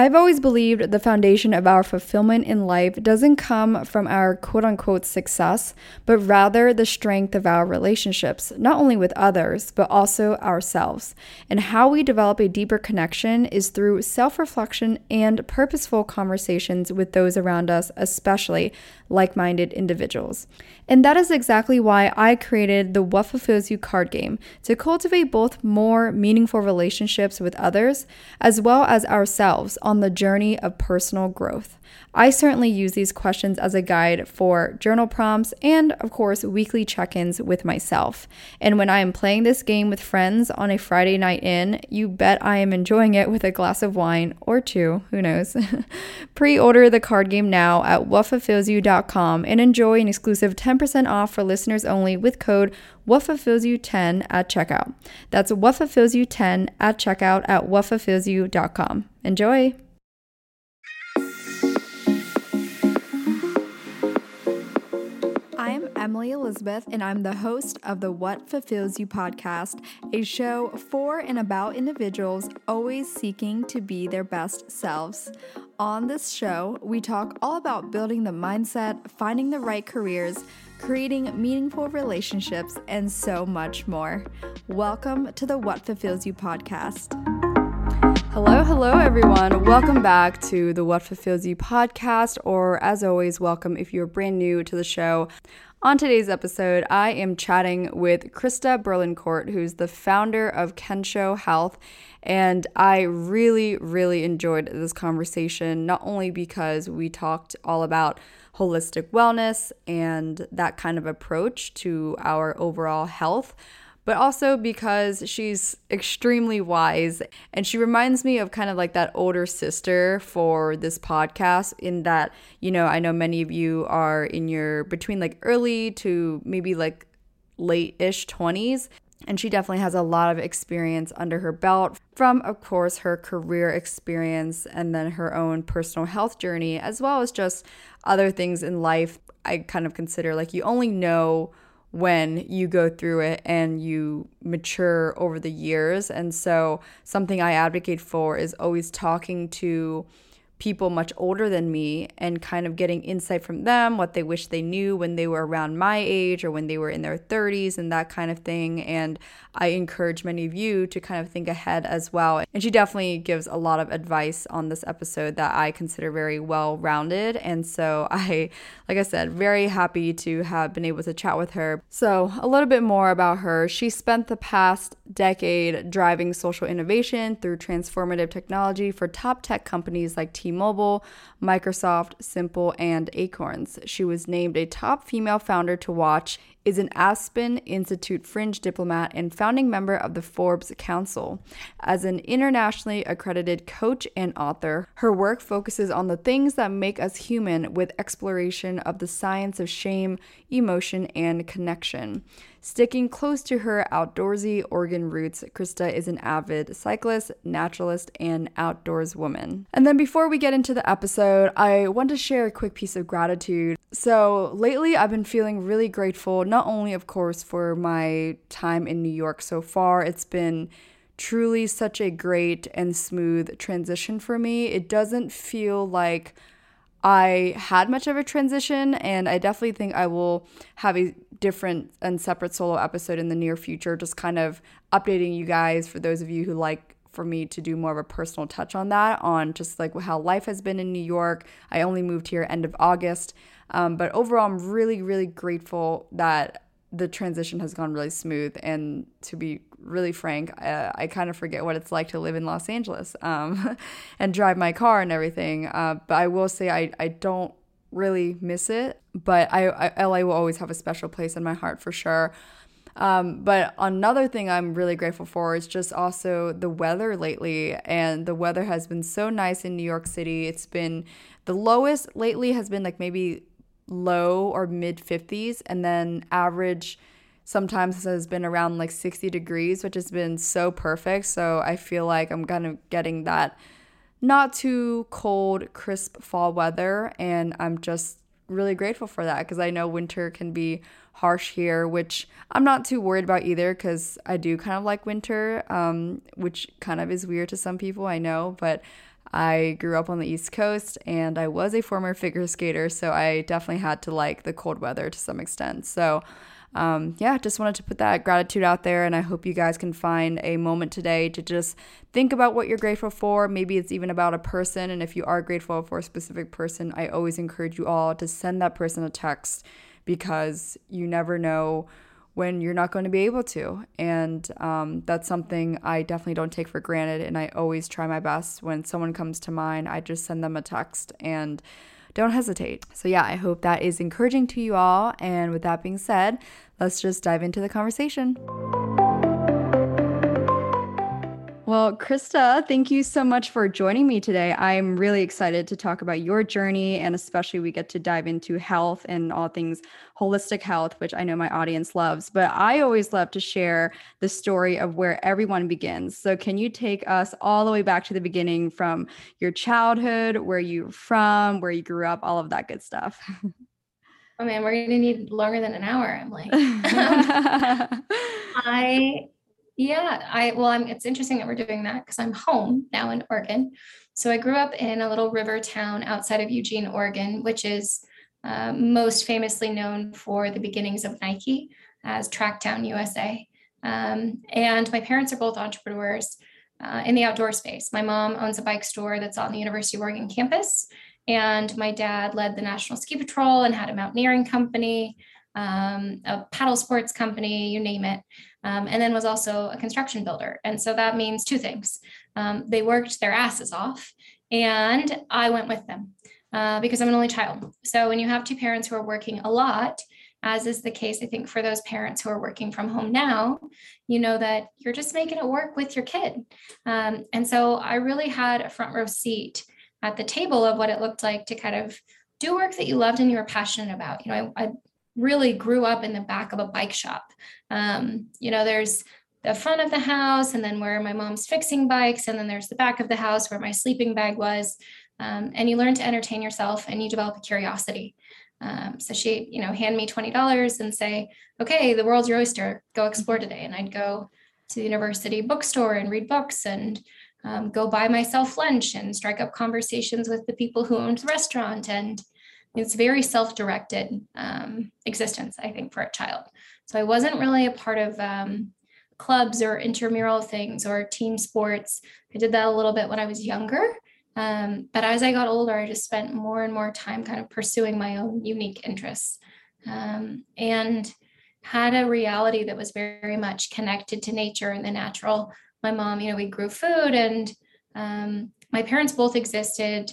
I've always believed the foundation of our fulfillment in life doesn't come from our quote unquote success, but rather the strength of our relationships, not only with others, but also ourselves. And how we develop a deeper connection is through self reflection and purposeful conversations with those around us, especially like minded individuals. And that is exactly why I created the What Fulfills You card game to cultivate both more meaningful relationships with others as well as ourselves on the journey of personal growth. I certainly use these questions as a guide for journal prompts and, of course, weekly check ins with myself. And when I am playing this game with friends on a Friday night in, you bet I am enjoying it with a glass of wine or two, who knows. Pre order the card game now at whatfulfillsyou.com and enjoy an exclusive 10% off for listeners only with code whatfulfillsyou10 at checkout. That's whatfulfillsyou10 at checkout at whatfulfillsyou.com. Enjoy! I'm Emily Elizabeth, and I'm the host of the What Fulfills You podcast, a show for and about individuals always seeking to be their best selves. On this show, we talk all about building the mindset, finding the right careers, creating meaningful relationships, and so much more. Welcome to the What Fulfills You podcast. Hello, hello, everyone. Welcome back to the What Fulfills You podcast, or as always, welcome if you're brand new to the show. On today's episode, I am chatting with Krista Berlincourt, who's the founder of Kensho Health. And I really, really enjoyed this conversation, not only because we talked all about holistic wellness and that kind of approach to our overall health, but also because she's extremely wise and she reminds me of kind of like that older sister for this podcast in that you know I know many of you are in your between like early to maybe like late-ish 20s and she definitely has a lot of experience under her belt from of course her career experience and then her own personal health journey as well as just other things in life. I kind of consider like you only know when you go through it and you mature over the years. And so, something I advocate for is always talking to people much older than me and kind of getting insight from them, what they wish they knew when they were around my age or when they were in their 30s and that kind of thing. And I encourage many of you to kind of think ahead as well. And she definitely gives a lot of advice on this episode that I consider very well rounded. And so I, like I said, very happy to have been able to chat with her. So, a little bit more about her. She spent the past decade driving social innovation through transformative technology for top tech companies like T Mobile, Microsoft, Simple, and Acorns. She was named a top female founder to watch is an Aspen Institute fringe diplomat and founding member of the Forbes Council. As an internationally accredited coach and author, her work focuses on the things that make us human with exploration of the science of shame, emotion, and connection. Sticking close to her outdoorsy Oregon roots, Krista is an avid cyclist, naturalist, and outdoors woman. And then before we get into the episode, I want to share a quick piece of gratitude. So, lately I've been feeling really grateful, not only, of course, for my time in New York so far, it's been truly such a great and smooth transition for me. It doesn't feel like I had much of a transition, and I definitely think I will have a different and separate solo episode in the near future, just kind of updating you guys for those of you who like for me to do more of a personal touch on that, on just like how life has been in New York. I only moved here end of August, um, but overall, I'm really, really grateful that the transition has gone really smooth. And to be really frank, uh, I kind of forget what it's like to live in Los Angeles um, and drive my car and everything. Uh, but I will say I, I don't really miss it, but I, I, LA will always have a special place in my heart for sure. Um, but another thing I'm really grateful for is just also the weather lately. And the weather has been so nice in New York City. It's been the lowest lately has been like maybe low or mid 50s, and then average sometimes it has been around like 60 degrees, which has been so perfect. So I feel like I'm kind of getting that not too cold, crisp fall weather, and I'm just really grateful for that because I know winter can be harsh here, which I'm not too worried about either because I do kind of like winter, um, which kind of is weird to some people, I know, but I grew up on the East Coast and I was a former figure skater, so I definitely had to like the cold weather to some extent. So, um, yeah, just wanted to put that gratitude out there, and I hope you guys can find a moment today to just think about what you're grateful for. Maybe it's even about a person, and if you are grateful for a specific person, I always encourage you all to send that person a text because you never know when you're not going to be able to. And um, that's something I definitely don't take for granted. And I always try my best when someone comes to mind, I just send them a text and don't hesitate. So, yeah, I hope that is encouraging to you all. And with that being said, let's just dive into the conversation. Well, Krista, thank you so much for joining me today. I'm really excited to talk about your journey and especially we get to dive into health and all things holistic health, which I know my audience loves. But I always love to share the story of where everyone begins. So, can you take us all the way back to the beginning from your childhood, where you're from, where you grew up, all of that good stuff? Oh man, we're gonna need longer than an hour. I'm like, I yeah, I well, I'm it's interesting that we're doing that because I'm home now in Oregon. So I grew up in a little river town outside of Eugene, Oregon, which is uh, most famously known for the beginnings of Nike as Tracktown USA. Um, and my parents are both entrepreneurs uh, in the outdoor space. My mom owns a bike store that's on the University of Oregon campus, and my dad led the National Ski Patrol and had a mountaineering company, um, a paddle sports company, you name it um, and then was also a construction builder. And so that means two things. Um, they worked their asses off, and I went with them uh, because I'm an only child. So when you have two parents who are working a lot, as is the case, I think, for those parents who are working from home now, you know that you're just making it work with your kid. Um, and so I really had a front row seat at the table of what it looked like to kind of do work that you loved and you were passionate about. You know, I, I really grew up in the back of a bike shop. Um, you know, there's the front of the house and then where my mom's fixing bikes and then there's the back of the house where my sleeping bag was um, and you learn to entertain yourself and you develop a curiosity um, so she you know hand me $20 and say okay the world's your oyster go explore mm-hmm. today and i'd go to the university bookstore and read books and um, go buy myself lunch and strike up conversations with the people who owned the restaurant and it's very self-directed um, existence i think for a child. So i wasn't really a part of um, clubs or intramural things or team sports. I did that a little bit when i was younger um, but as i got older i just spent more and more time kind of pursuing my own unique interests um, and had a reality that was very much connected to nature and the natural. My mom you know we grew food and um, my parents both existed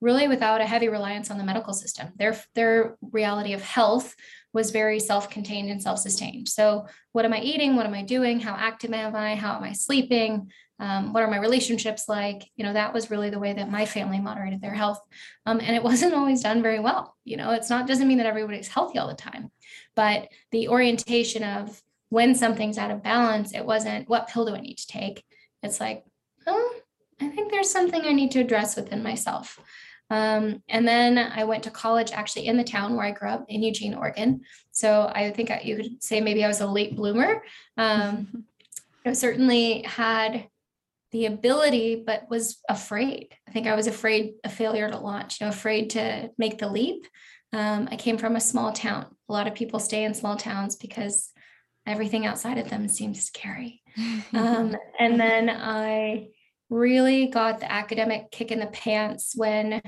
really without a heavy reliance on the medical system. Their their reality of health was very self-contained and self-sustained. So, what am I eating? What am I doing? How active am I? How am I sleeping? Um, what are my relationships like? You know, that was really the way that my family moderated their health, um, and it wasn't always done very well. You know, it's not doesn't mean that everybody's healthy all the time, but the orientation of when something's out of balance, it wasn't what pill do I need to take. It's like, oh, I think there's something I need to address within myself. Um, and then I went to college actually in the town where I grew up in Eugene, Oregon. So I think you could say maybe I was a late bloomer. Um, I certainly had the ability, but was afraid. I think I was afraid of failure to launch, you know, afraid to make the leap. Um, I came from a small town. A lot of people stay in small towns because everything outside of them seems scary. Um, and then I really got the academic kick in the pants when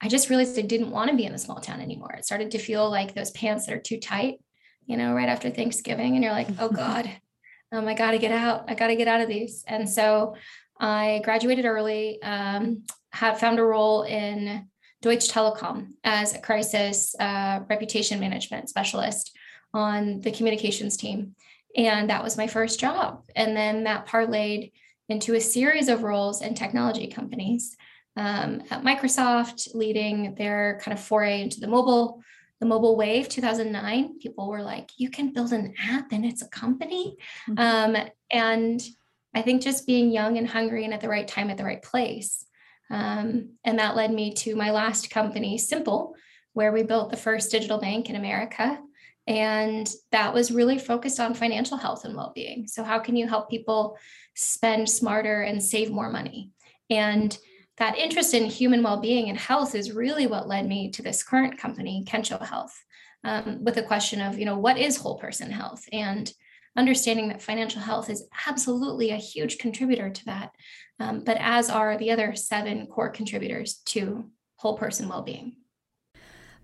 I just realized I didn't want to be in a small town anymore. It started to feel like those pants that are too tight, you know, right after Thanksgiving. And you're like, oh God, um, I got to get out. I got to get out of these. And so I graduated early, um, have found a role in Deutsche Telekom as a crisis uh, reputation management specialist on the communications team. And that was my first job. And then that parlayed into a series of roles in technology companies. Um, at Microsoft, leading their kind of foray into the mobile, the mobile wave, 2009. People were like, "You can build an app and it's a company," mm-hmm. um, and I think just being young and hungry and at the right time at the right place, um, and that led me to my last company, Simple, where we built the first digital bank in America. And that was really focused on financial health and well being. So, how can you help people spend smarter and save more money. And that interest in human well-being and health is really what led me to this current company, Kensho Health, um, with the question of, you know, what is whole person health? And understanding that financial health is absolutely a huge contributor to that, um, but as are the other seven core contributors to whole person well-being.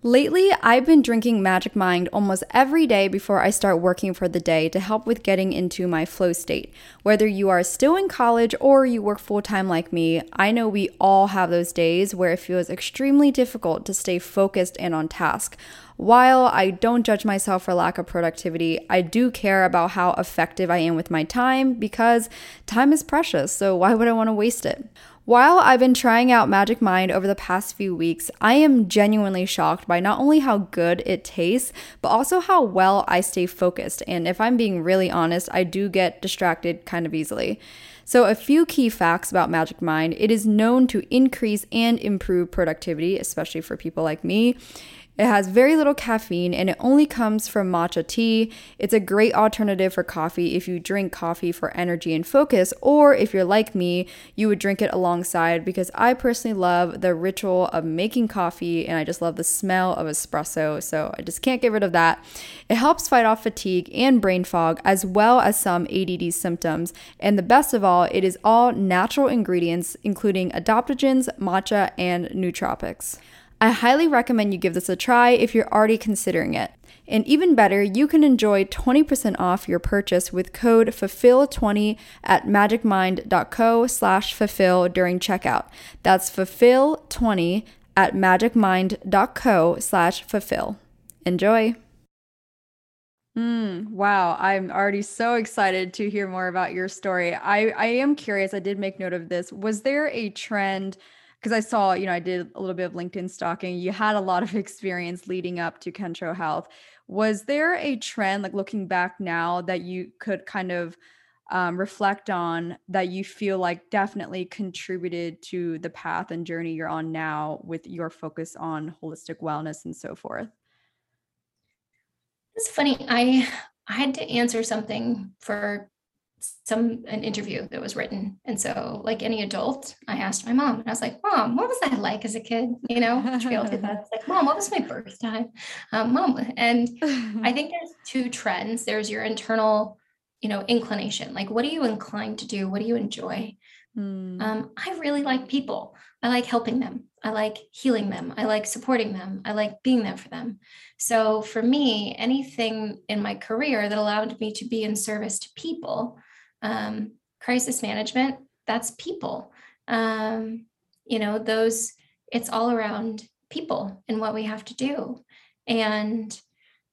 Lately, I've been drinking Magic Mind almost every day before I start working for the day to help with getting into my flow state. Whether you are still in college or you work full time like me, I know we all have those days where it feels extremely difficult to stay focused and on task. While I don't judge myself for lack of productivity, I do care about how effective I am with my time because time is precious, so why would I want to waste it? While I've been trying out Magic Mind over the past few weeks, I am genuinely shocked by not only how good it tastes, but also how well I stay focused. And if I'm being really honest, I do get distracted kind of easily. So, a few key facts about Magic Mind it is known to increase and improve productivity, especially for people like me. It has very little caffeine and it only comes from matcha tea. It's a great alternative for coffee if you drink coffee for energy and focus, or if you're like me, you would drink it alongside because I personally love the ritual of making coffee and I just love the smell of espresso. So I just can't get rid of that. It helps fight off fatigue and brain fog, as well as some ADD symptoms. And the best of all, it is all natural ingredients, including adaptogens, matcha, and nootropics. I highly recommend you give this a try if you're already considering it. And even better, you can enjoy 20% off your purchase with code FULFILL20 at magicmind.co slash fulfill during checkout. That's fulfill20 at magicmind.co slash fulfill. Enjoy! Mm, wow, I'm already so excited to hear more about your story. I, I am curious, I did make note of this. Was there a trend – because I saw, you know, I did a little bit of LinkedIn stalking. You had a lot of experience leading up to Kensho Health. Was there a trend, like looking back now, that you could kind of um, reflect on that you feel like definitely contributed to the path and journey you're on now with your focus on holistic wellness and so forth? It's funny. I I had to answer something for some an interview that was written. And so like any adult i asked my mom and i was like mom what was i like as a kid? You know we all did that like mom what was my birth time? Um, mom and i think there's two trends. There's your internal you know inclination. Like what are you inclined to do? What do you enjoy? Mm. um, i really like people. I like helping them. I like healing them. I like supporting them. I like being there for them. So for me anything in my career that allowed me to be in service to people um, crisis management that's people. Um, you know those it's all around people and what we have to do. And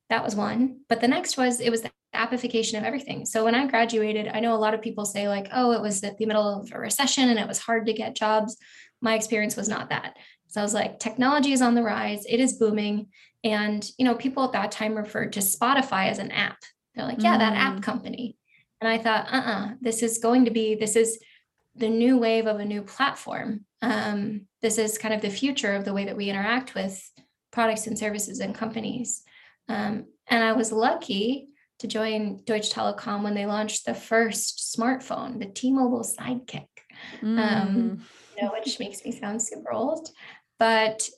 that was one. But the next was it was the appification of everything. So when i graduated i know a lot of people say like oh it was at the middle of a recession and it was hard to get jobs. My experience was not that. So i was like technology is on the rise. It is booming. And you know people at that time referred to spotify as an app. They're like yeah mm. that app mm. company and I thought, uh uh-uh, uh this is going to be, this is the new wave of a new platform. Um, this is kind of the future of the way that we interact with products and services and companies. Um, and I was lucky to join Deutsche Telekom when they launched the first smartphone, the T-Mobile Sidekick, um, mm. um, you know, which makes me sound super old. But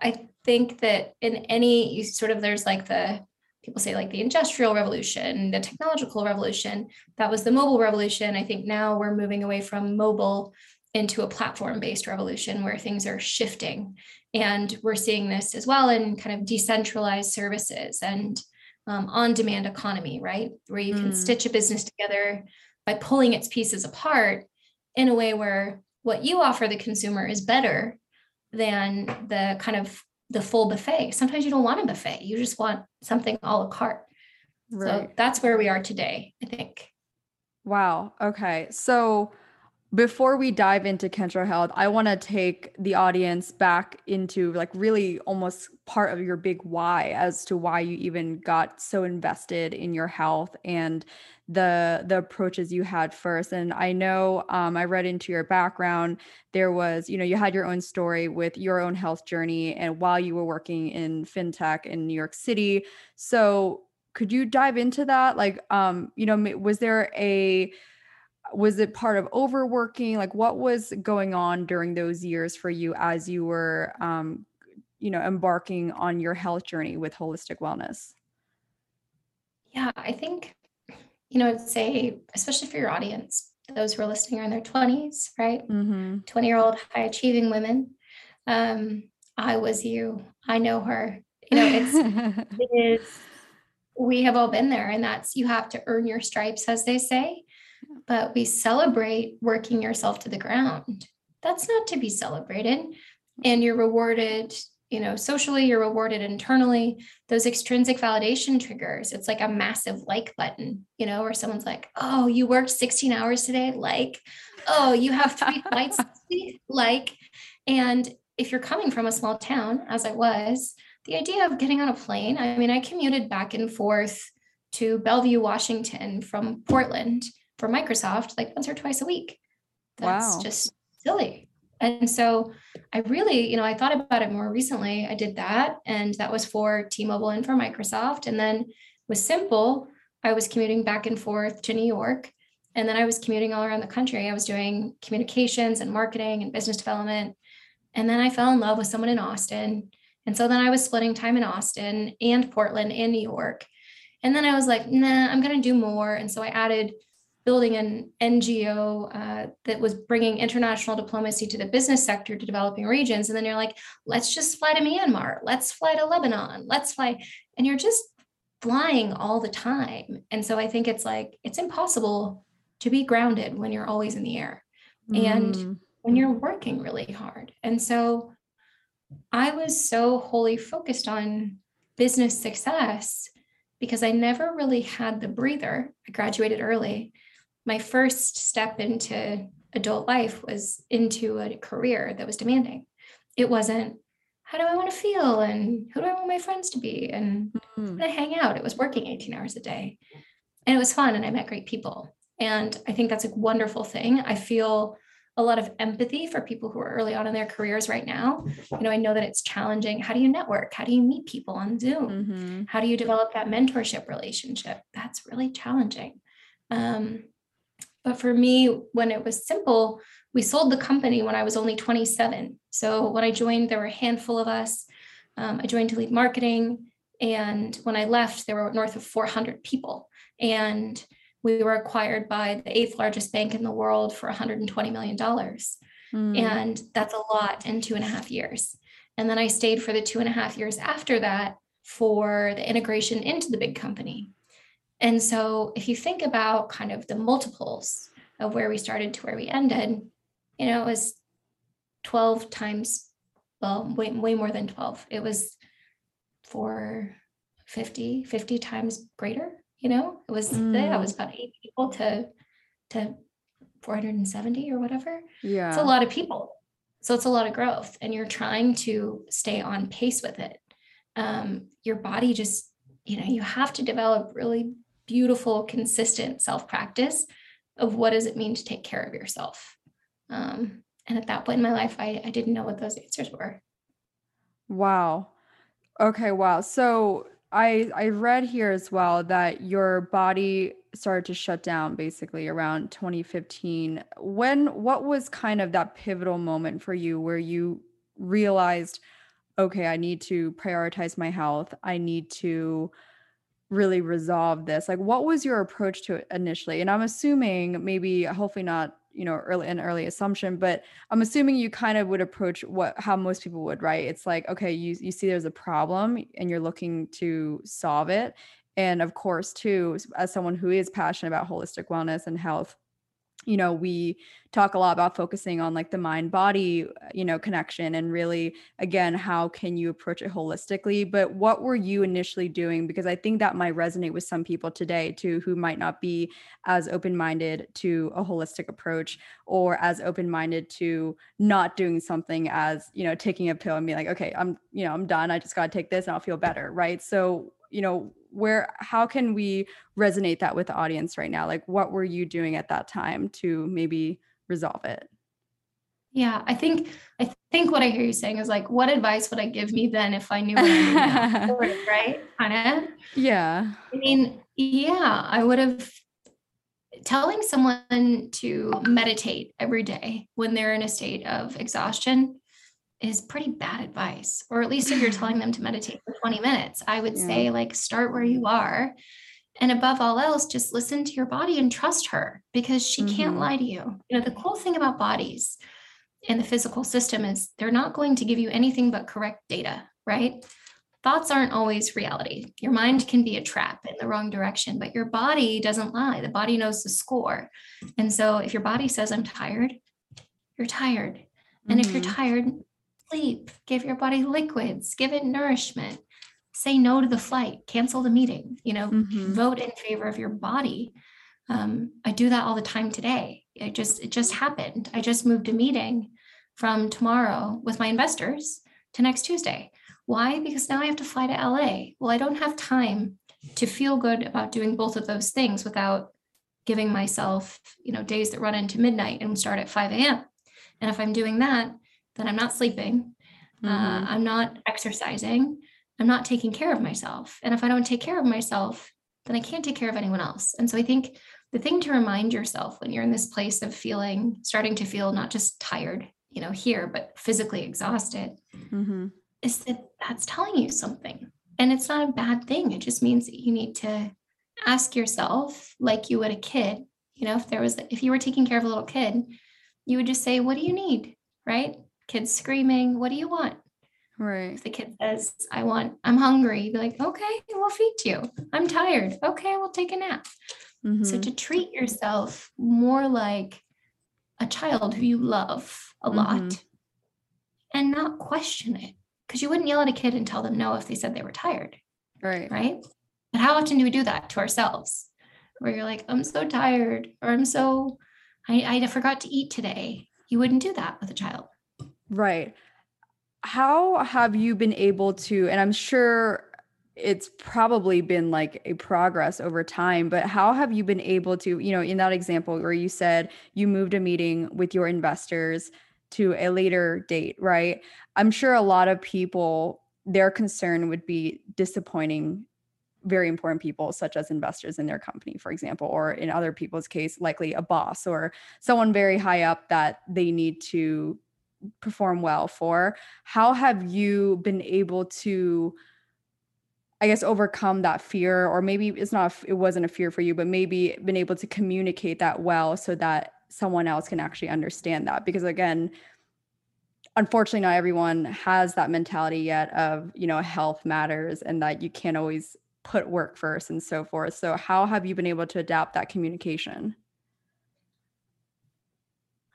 I think that in any you sort of there's like the people say like the industrial revolution, the technological revolution. That was the mobile revolution. I think now we're moving away from mobile into a platform based revolution where things are shifting. And we're seeing this as well in kind of decentralized services and um, on demand economy, right? Where you can mm. stitch a business together by pulling its pieces apart in a way where what you offer the consumer is better than the kind of the full buffet. Sometimes you don't want a buffet. You just want something a la carte. Right. So that's where we are today, I think. Wow. Okay. So before we dive into Kensho Health, I want to take the audience back into like really almost part of your big why as to why you even got so invested in your health and the the approaches you had first. And i know um, i read into your background there was you know you had your own story with your own health journey and while you were working in fintech in new york city. So could you dive into that? Like um you know was there a was it part of overworking? Like what was going on during those years for you as you were um, you know embarking on your health journey with holistic wellness? Yeah i think you know i'd say especially for your audience those who are listening are in their 20s right? 20 mm-hmm. year old high achieving women. Um, i was you. I know her. You know it's it is we have all been there and that's you have to earn your stripes as they say but we celebrate working yourself to the ground that's not to be celebrated and you're rewarded you know socially you're rewarded internally those extrinsic validation triggers it's like a massive like button you know where someone's like oh you worked 16 hours today like oh you have three flights to see? like and if you're coming from a small town as i was the idea of getting on a plane i mean i commuted back and forth to bellevue washington from portland for microsoft like once or twice a week that's wow. just silly and so I really, you know, I thought about it more recently. I did that, and that was for T Mobile and for Microsoft. And then with Simple, I was commuting back and forth to New York. And then I was commuting all around the country. I was doing communications and marketing and business development. And then I fell in love with someone in Austin. And so then I was splitting time in Austin and Portland and New York. And then I was like, nah, I'm going to do more. And so I added building an NGO uh, that was bringing international diplomacy to the business sector to developing regions. And then you're like, let's just fly to Myanmar, let's fly to Lebanon, let's fly. And you're just flying all the time. And so I think it's like, it's impossible to be grounded when you're always in the air mm. and when you're working really hard. And so I was so wholly focused on business success because I never really had the breather. I graduated early my first step into adult life was into a career that was demanding. It wasn't how do I want to feel and who do I want my friends to be and mm. I hang out. It was working 18 hours a day. And it was fun and I met great people. And I think that's a wonderful thing. I feel a lot of empathy for people who are early on in their careers right now. You know, I know that it's challenging. How do you network? How do you meet people on Zoom? Mm-hmm. How do you develop that mentorship relationship? That's really challenging. Um, but for me, when it was simple, we sold the company when I was only 27. So when I joined, there were a handful of us. Um, I joined to lead marketing. And when I left, there were north of 400 people. And we were acquired by the eighth largest bank in the world for $120 million. Mm. And that's a lot in two and a half years. And then I stayed for the two and a half years after that for the integration into the big company. And so if you think about kind of the multiples of where we started to where we ended, you know, it was 12 times, well, way, way more than 12. It was for 50, 50 times greater, you know, it was, mm. yeah, it was about eight people to, to 470 or whatever. Yeah. It's a lot of people. So it's a lot of growth and you're trying to stay on pace with it. Um, your body just, you know, you have to develop really beautiful, consistent self practice of what does it mean to take care of yourself. Um, and at that point in my life, I, I didn't know what those answers were. Wow. Okay. Wow. So I I read here as well that your body started to shut down basically around 2015. When what was kind of that pivotal moment for you where you realized, okay, I need to prioritize my health. I need to really resolve this? Like what was your approach to it initially? And i'm assuming maybe hopefully not you know early an early assumption but i'm assuming you kind of would approach what how most people would right? It's like okay you you see there's a problem and you're looking to solve it. And of course too as someone who is passionate about holistic wellness and health you know we talk a lot about focusing on like the mind body uh, you know connection and really again how can you approach it holistically but what were you initially doing? Because i think that might resonate with some people today too who might not be as open-minded to a holistic approach or as open-minded to not doing something as you know taking a pill and being like okay i'm you know i'm done. I just got to take this and i'll feel better right? So you know where how can we resonate that with the audience right now? Like what were you doing at that time to maybe resolve it? Yeah i think i think what i hear you saying is like what advice would i give me then if i knew what i knew right kind of yeah. I mean yeah i would have telling someone to meditate every day when they're in a state of exhaustion is pretty bad advice. Or at least if you're telling them to meditate for 20 minutes, I would yeah. say, like, start where you are. And above all else, just listen to your body and trust her because she mm-hmm. can't lie to you. You know, the cool thing about bodies in the physical system is they're not going to give you anything but correct data, right? Thoughts aren't always reality. Your mind can be a trap in the wrong direction, but your body doesn't lie. The body knows the score. And so if your body says, I'm tired, you're tired. And mm-hmm. if you're mm-hmm. tired, sleep, give your body liquids, give it nourishment, say no to the flight, cancel the meeting, you know, mm-hmm. vote in favor of your body. Um, I do that all the time today. It just, it just happened. I just moved a meeting from tomorrow with my investors to next Tuesday. Why? Because now I have to fly to LA. Well, I don't have time to feel good about doing both of those things without giving myself, you know, days that run into midnight and start at 5 a.m. And if I'm doing that, then I'm not sleeping. Uh, mm-hmm. Uh, I'm not exercising. I'm not taking care of myself. And if I don't take care of myself, then I can't take care of anyone else. And so I think the thing to remind yourself when you're in this place of feeling, starting to feel not just tired, you know, here, but physically exhausted, mm-hmm. is that that's telling you something. And it's not a bad thing. It just means that you need to ask yourself, like you would a kid, you know, if there was, if you were taking care of a little kid, you would just say, What do you need? Right? Kids screaming, What do you want? Right. If the kid says, I want, I'm hungry, be like, okay, we'll feed you. I'm tired. Okay, we'll take a nap. Mm-hmm. So to treat yourself more like a child who you love a mm-hmm. lot and not question it. Because you wouldn't yell at a kid and tell them no if they said they were tired. Right. Right. But how often do we do that to ourselves? Where you're like, I'm so tired, or I'm so, I, I forgot to eat today. You wouldn't do that with a child. Right. How have you been able to and i'm sure it's probably been like a progress over time but how have you been able to you know in that example where you said you moved a meeting with your investors to a later date right? I'm sure a lot of people their concern would be disappointing very important people such as investors in their company for example or in other people's case likely a boss or someone very high up that they need to perform well for how have you been able to i guess overcome that fear? Or maybe it's not it wasn't a fear for you but maybe been able to communicate that well so that someone else can actually understand that? Because again unfortunately not everyone has that mentality yet of you know health matters and that you can't always put work first and so forth. So how have you been able to adapt that communication?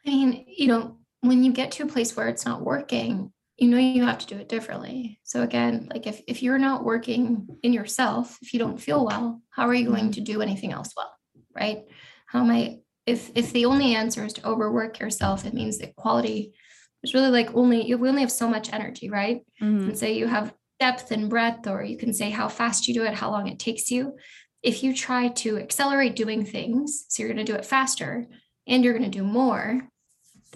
I mean you know when you get to a place where it's not working, you know you have to do it differently. So again, like if if you're not working in yourself, if you don't feel well, how are you going mm-hmm. to do anything else well? Right? How am I if if the only answer is to overwork yourself, it means that quality is really like only you we only have so much energy, right? Mm-hmm. And say you have depth and breadth, or you can say how fast you do it, how long it takes you. If you try to accelerate doing things, so you're going to do it faster and you're going to do more,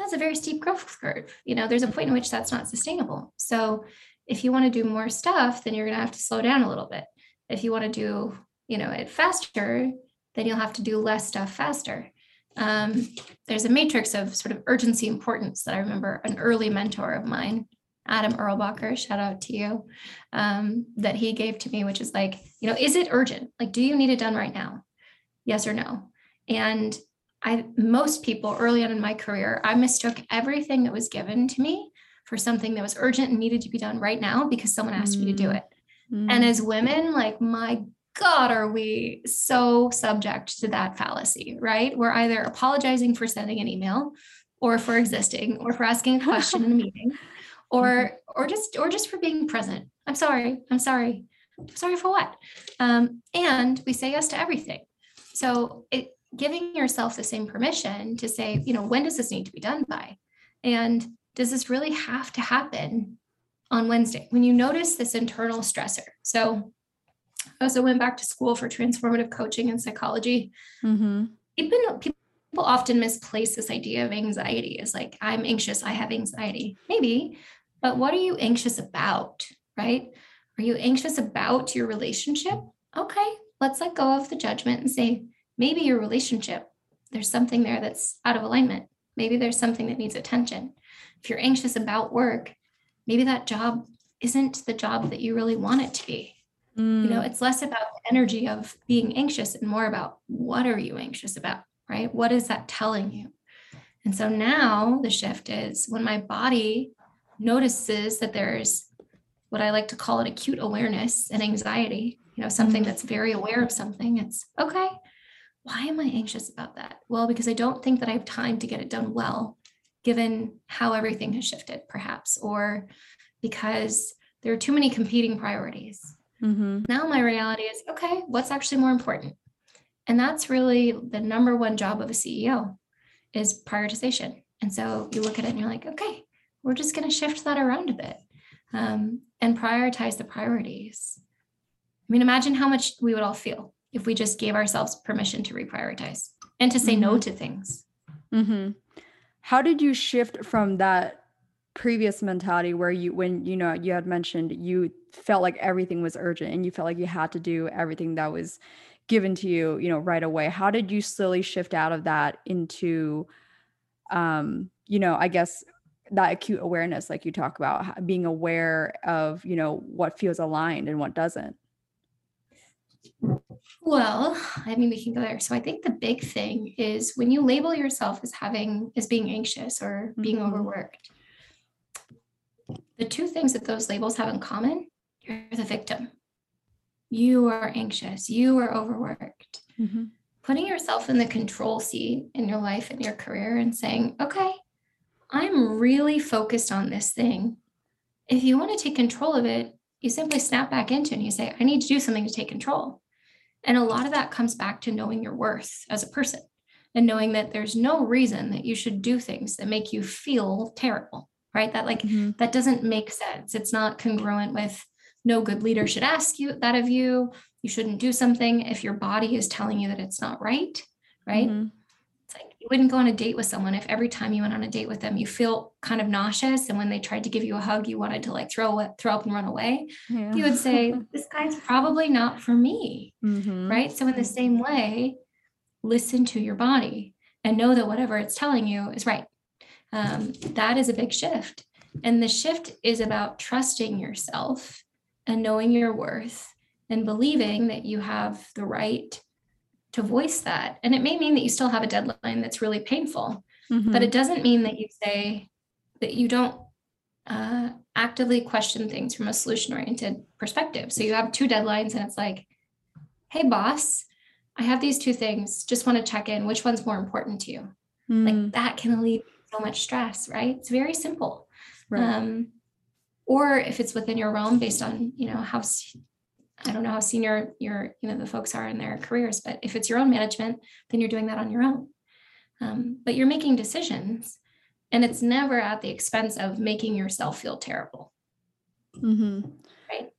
that's a very steep growth curve. You know, there's a point in which that's not sustainable. So if you want to do more stuff, then you're going to have to slow down a little bit. If you want to do, you know, it faster, then you'll have to do less stuff faster. Um, there's a matrix of sort of urgency importance that I remember an early mentor of mine, Adam Erlbacher, shout out to you, um, that he gave to me, which is like, you know, is it urgent? Like, do you need it done right now? Yes or no? And I most people early on in my career, I mistook everything that was given to me for something that was urgent and needed to be done right now because someone asked mm. me to do mm. it. Mm. And as women, like my God, are we so subject to that fallacy, right? We're either apologizing for sending an email or for existing or for asking a question in a meeting or mm-hmm. or just or just for being present. I'm sorry. I'm sorry. I'm sorry for what? Um, and we say yes to everything. So it giving yourself the same permission to say, you know, when does this need to be done by? And does this really have to happen on Wednesday? When you notice this internal stressor. So I also went back to school for transformative coaching and psychology. Mm-hmm. Even people often misplace this idea of anxiety as like, I'm anxious, I have anxiety. Maybe, but what are you anxious about? Right? Are you anxious about your relationship? Okay, let's let go of the judgment and say, maybe your relationship there's something there that's out of alignment. Maybe there's something that needs attention. If you're anxious about work, maybe that job isn't the job that you really want it to be. Mm. You know, mm. it's less about the energy of being anxious and more about what are you anxious about, right? What is that telling you? And so now the shift is when my body notices that there's what I like to call it acute awareness and anxiety, you know, something mm. that's very aware of something. It's okay. Why am I anxious about that? Well, because I don't think that I have time to get it done well, given how everything has shifted, perhaps, or because there are too many competing priorities. Mm-hmm. Now, my reality is okay, what's actually more important? And that's really the number one job of a CEO is prioritization. And so you look at it and you're like, okay, we're just going to shift that around a bit um, and prioritize the priorities. I mean, imagine how much we would all feel if we just gave ourselves permission to reprioritize and to say mm-hmm. no to things. Mm-hmm. How did you shift from that previous mentality where you when you know you had mentioned you felt like everything was urgent and you felt like you had to do everything that was given to you you know right away how did you slowly shift out of that into um you know i guess that acute awareness like you talk about being aware of you know what feels aligned and what doesn't well i mean we can go there so i think the big thing is when you label yourself as having as being anxious or being mm-hmm. overworked the two things that those labels have in common you're the victim. You are anxious, you are overworked. Mm-hmm. Putting yourself in the control seat in your life and your career and saying, okay, I'm really focused on this thing. If you want to take control of it, you simply snap back into it and you say, I need to do something to take control. And a lot of that comes back to knowing your worth as a person and knowing that there's no reason that you should do things that make you feel terrible right that like mm-hmm. that doesn't make sense it's not congruent with no good leader should ask you that of you you shouldn't do something if your body is telling you that it's not right right mm-hmm. It's like you wouldn't go on a date with someone if every time you went on a date with them you feel kind of nauseous and when they tried to give you a hug you wanted to like throw throw up and run away yeah. you would say this guy's probably not for me mm-hmm. right so in the same way listen to your body and know that whatever it's telling you is right um, that is a big shift. And the shift is about trusting yourself and knowing your worth and believing that you have the right to voice that. And it may mean that you still have a deadline that's really painful, mm-hmm. but it doesn't mean that you say that you don't uh, actively question things from a solution oriented perspective. So you have two deadlines, and it's like, hey, boss, I have these two things. Just want to check in. Which one's more important to you? Mm. Like that can alleviate so much stress, right? It's very simple. Right. Um, or if it's within your realm based on, you know, how I don't know how senior your, you know, the folks are in their careers, but if it's your own management, then you're doing that on your own. Um, but you're making decisions and it's never at the expense of making yourself feel terrible. Mm-hmm. Right.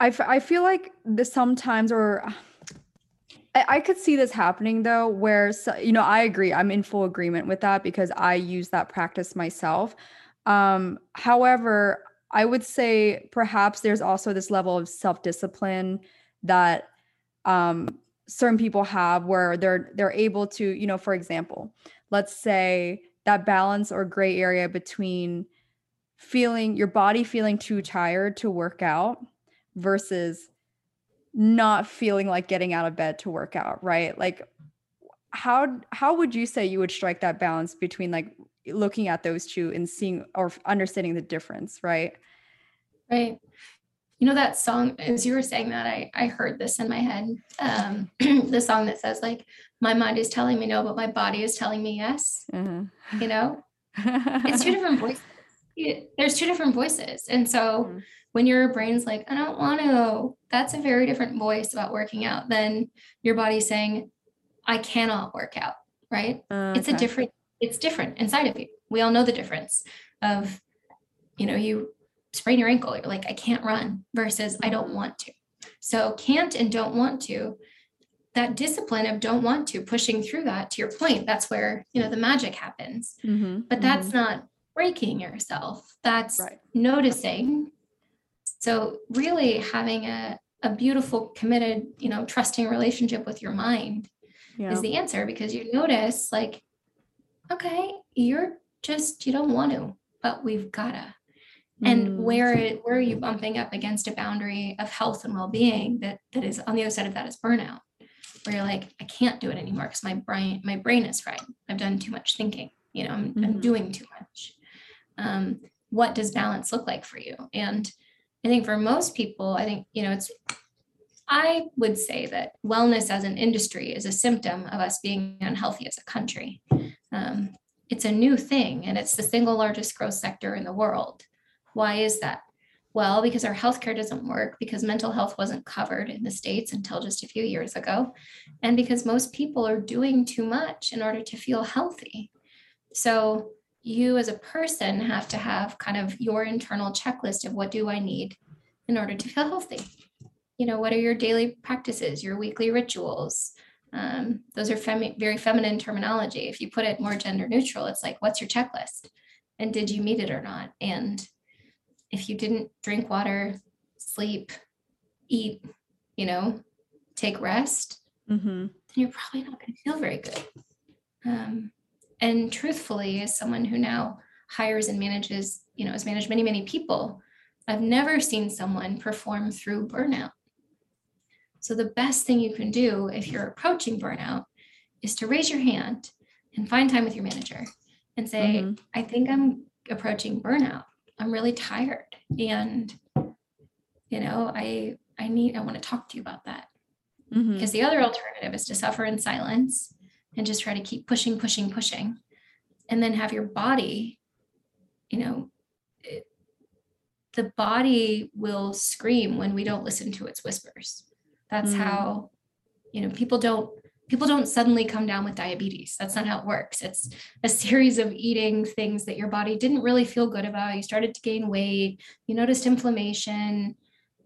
I, f- I feel like this sometimes, or I, I could see this happening though, where you know I agree. I'm in full agreement with that because I use that practice myself. Um, however, I would say perhaps there's also this level of self discipline that um, certain people have where they're they're able to you know for example let's say that balance or gray area between feeling your body feeling too tired to work out versus not feeling like getting out of bed to work out, right? Like how how would you say you would strike that balance between like looking at those two and seeing or understanding the difference, right? Right. You know that song as you were saying that I I heard this in my head. Um the song that says like my mind is telling me no but my body is telling me yes. Mm-hmm. You know? it's two different voices. There's two different voices. And so mm-hmm when your brain's like, I don't want to, that's a very different voice about working out than your body saying, I cannot work out, right? Okay. It's a different, it's different inside of you. We all know the difference of, you know, you sprain your ankle, you're like, I can't run versus I don't want to. So can't and don't want to, that discipline of don't want to, pushing through that to your point, that's where, you know, the magic happens. Mm-hmm. But that's mm-hmm. not breaking yourself. That's right. noticing so really having a, a beautiful, committed, you know, trusting relationship with your mind yeah. is the answer because you notice like, okay, you're just, you don't want to, but we've gotta. And mm. where where are you bumping up against a boundary of health and well-being that that is on the other side of that is burnout, where you're like, I can't do it anymore because my brain my brain is fried. I've done too much thinking. You know, I'm, mm-hmm. I'm doing too much. Um, what does balance look like for you? And I think for most people, I think you know it's I would say that wellness as an industry is a symptom of us being unhealthy as a country. Um, it's a new thing and it's the single largest growth sector in the world. Why is that? Well, because our healthcare doesn't work, because mental health wasn't covered in the States until just a few years ago, and because most people are doing too much in order to feel healthy. So, you as a person have to have kind of your internal checklist of what do I need in order to feel healthy you know, what are your daily practices, your weekly rituals? Um, those are femi- very feminine terminology. If you put it more gender neutral, it's like, what's your checklist? And did you meet it or not? And if you didn't drink water, sleep, eat, you know, take rest, mm-hmm. then you're probably not going to feel very good. Um, and truthfully, as someone who now hires and manages, you know, has managed many, many people, I've never seen someone perform through burnout. So, the best thing you can do if you're approaching burnout is to raise your hand and find time with your manager and say, mm-hmm. I think I'm approaching burnout. I'm really tired. And, you know, I, I need, I want to talk to you about that. Mm-hmm. Because the other alternative is to suffer in silence and just try to keep pushing, pushing, pushing, and then have your body, you know, it, the body will scream when we don't listen to its whispers. That's mm. how, you know, people don't people don't suddenly come down with diabetes. That's not how it works. It's a series of eating things that your body didn't really feel good about. You started to gain weight, you noticed inflammation,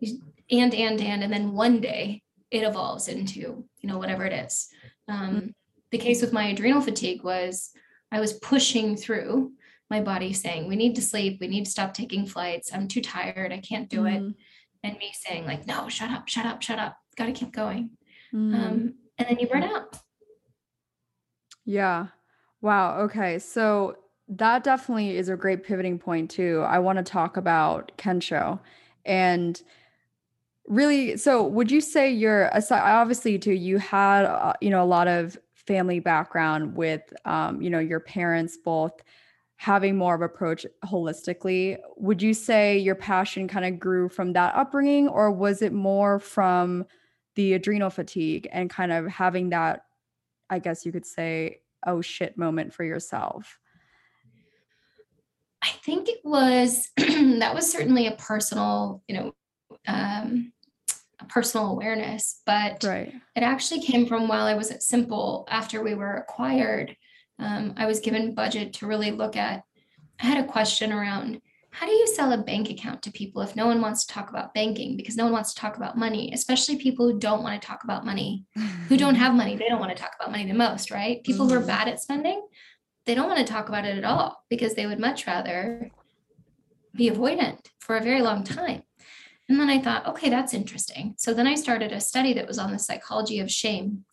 and and and and then one day it evolves into, you know, whatever it is. Um, mm. the case with my adrenal fatigue was I was pushing through my body saying, we need to sleep, we need to stop taking flights. I'm too tired, I can't do mm. it. And me saying, like, no, shut up, shut up, shut up got to keep going. Mm. Um, and then you burn out. Yeah. Wow. Okay. So that definitely is a great pivoting point too. I want to talk about Kensho and really so would you say you're obviously too you had uh, you know a lot of family background with um, you know your parents both having more of approach holistically would you say your passion kind of grew from that upbringing or was it more from the adrenal fatigue and kind of having that, I guess you could say, oh shit moment for yourself? I think it was that was certainly a personal, you know, um, a personal awareness, but right. it actually came from while I was at Simple after we were acquired. Um, I was given budget to really look at. I had a question around how do you sell a bank account to people if no one wants to talk about banking? Because no one wants to talk about money especially people who don't want to talk about money. Who don't have money they don't want to talk about money the most right? People mm-hmm. who are mm-hmm. bad at spending they don't want to talk about it at all because they would much rather be avoidant for a very long time. And then i thought okay that's interesting. So then i started a study that was on the psychology of shame.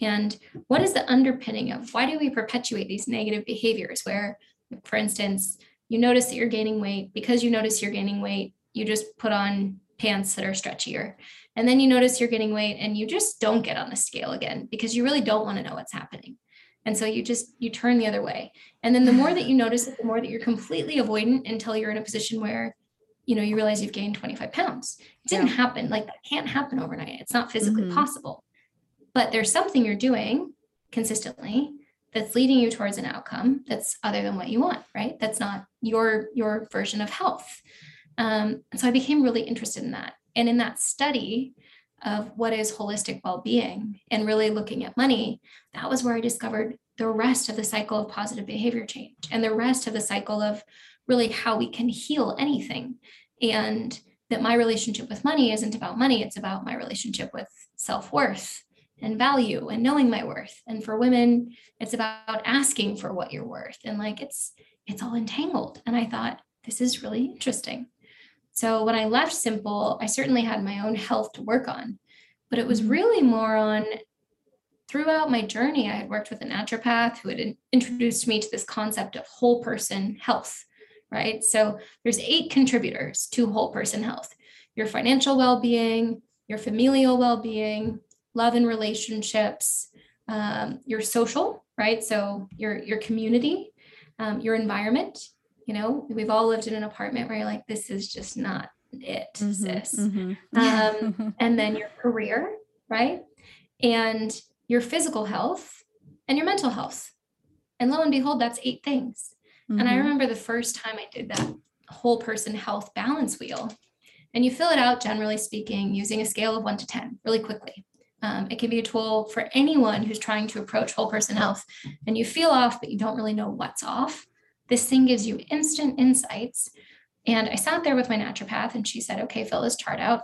And what is the underpinning of why do we perpetuate these negative behaviors where for instance you notice that you're gaining weight. Because you notice you're gaining weight, you just put on pants that are stretchier. And then you notice you're getting weight and you just don't get on the scale again because you really don't want to know what's happening. And so you just you turn the other way. And then the more that you notice it, the more that you're completely avoidant until you're in a position where you know you realize you've gained 25 pounds. It didn't yeah. happen. Like that can't happen overnight. It's not physically mm-hmm. possible. But there's something you're doing consistently that's leading you towards an outcome that's other than what you want right? That's not your your version of health. Um, and so i became really interested in that. And in that study of what is holistic well-being and really looking at money that was where i discovered the rest of the cycle of positive behavior change and the rest of the cycle of really how we can heal anything. And that my relationship with money isn't about money it's about my relationship with self-worth and value and knowing my worth. And for women it's about asking for what you're worth. And like it's it's all entangled. And i thought this is really interesting. So when i left simple i certainly had my own health to work on but it was mm-hmm. really more on throughout my journey, I had worked with a naturopath who had introduced me to this concept of whole person health, right? So there's eight contributors to whole person health. Your financial well being, your familial well being, love and relationships, um, your social, right? So your, your community, um, your environment. You know, we've all lived in an apartment where you're like, this is just not it, mm-hmm, sis. Mm-hmm. Um, and then your career, right? And your physical health and your mental health. And lo and behold, that's eight things. Mm-hmm. And I mm-hmm. remember the first time I did that whole person health balance wheel. And you fill it out, generally speaking, using a scale of one to 10 really quickly. Um, it can be a tool for anyone who's trying to approach whole person health and you feel off, but you don't really know what's off. This thing gives you instant insights. And I sat there with my naturopath and she said, okay, fill this chart out.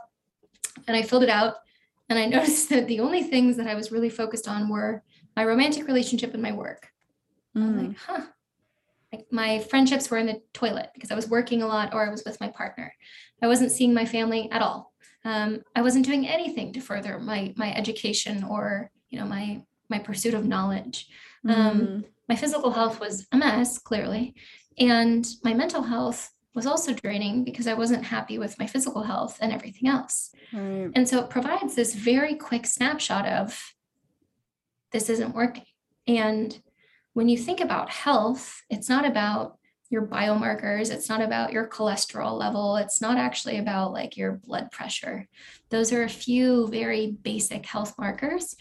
And I filled it out and I noticed that the only things that I was really focused on were my romantic relationship and my work. Mm. I'm like, huh. Like my friendships were in the toilet because I was working a lot or I was with my partner. I wasn't seeing my family at all. Um, I wasn't doing anything to further my my education or you know my my pursuit of knowledge. Um, mm. Um, my physical health was a mess, clearly, and my mental health was also draining because I wasn't happy with my physical health and everything else. Right. And so it provides this very quick snapshot of this isn't working. And when you think about health, it's not about your biomarkers, it's not about your cholesterol level, it's not actually about like your blood pressure. Those are a few very basic health markers.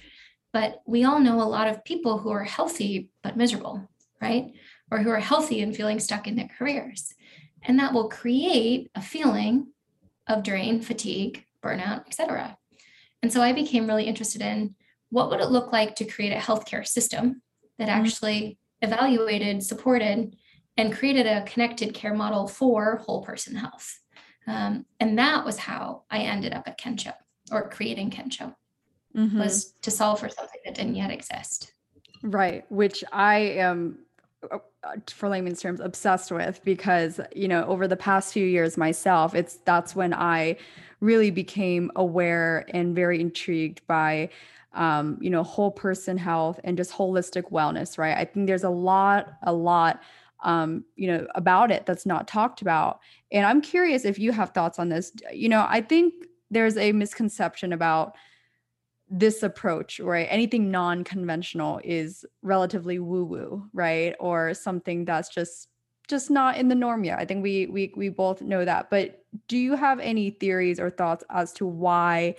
But we all know a lot of people who are healthy but miserable, right? Or who are healthy and feeling stuck in their careers. And that will create a feeling of drain, fatigue, burnout, etc. And so I became really interested in what would it look like to create a healthcare system that mm-hmm. actually evaluated, supported, and created a connected care model for whole person health. Um, and that was how I ended up at Kensho or creating Kensho mm-hmm. was to solve for something that didn't yet exist. Right, which I am uh, for layman's terms obsessed with because you know over the past few years myself it's that's when i really became aware and very intrigued by um, you know whole person health and just holistic wellness right i think there's a lot a lot um, you know about it that's not talked about and i'm curious if you have thoughts on this you know i think there's a misconception about this approach, right? Anything non conventional is relatively woo woo, right? Or something that's just just not in the norm yet. I think we we we both know that. But do you have any theories or thoughts as to why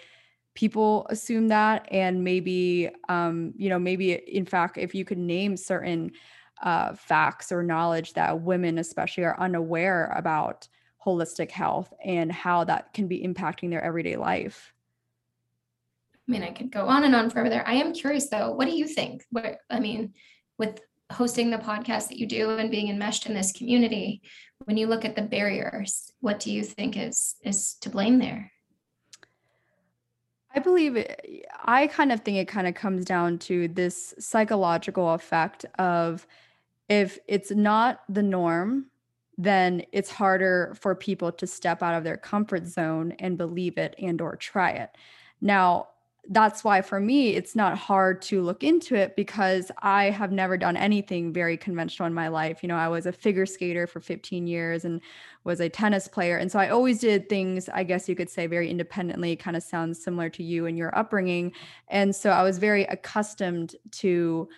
people assume that and maybe um you know maybe in fact if you could name certain uh facts or knowledge that women especially are unaware about holistic health and how that can be impacting their everyday life? I mean, I could go on and on forever there. I am curious though, what do you think? What I mean, with hosting the podcast that you do and being enmeshed in this community, when you look at the barriers, what do you think is is to blame there? I believe it, I kind of think it kind of comes down to this psychological effect of if it's not the norm, then it's harder for people to step out of their comfort zone and believe it and or try it. Now, that's why for me it's not hard to look into it because I have never done anything very conventional in my life. You know, I was a figure skater for 15 years and was a tennis player. And so I always did things, I guess you could say, very independently, kind of sounds similar to you and your upbringing. And so I was very accustomed to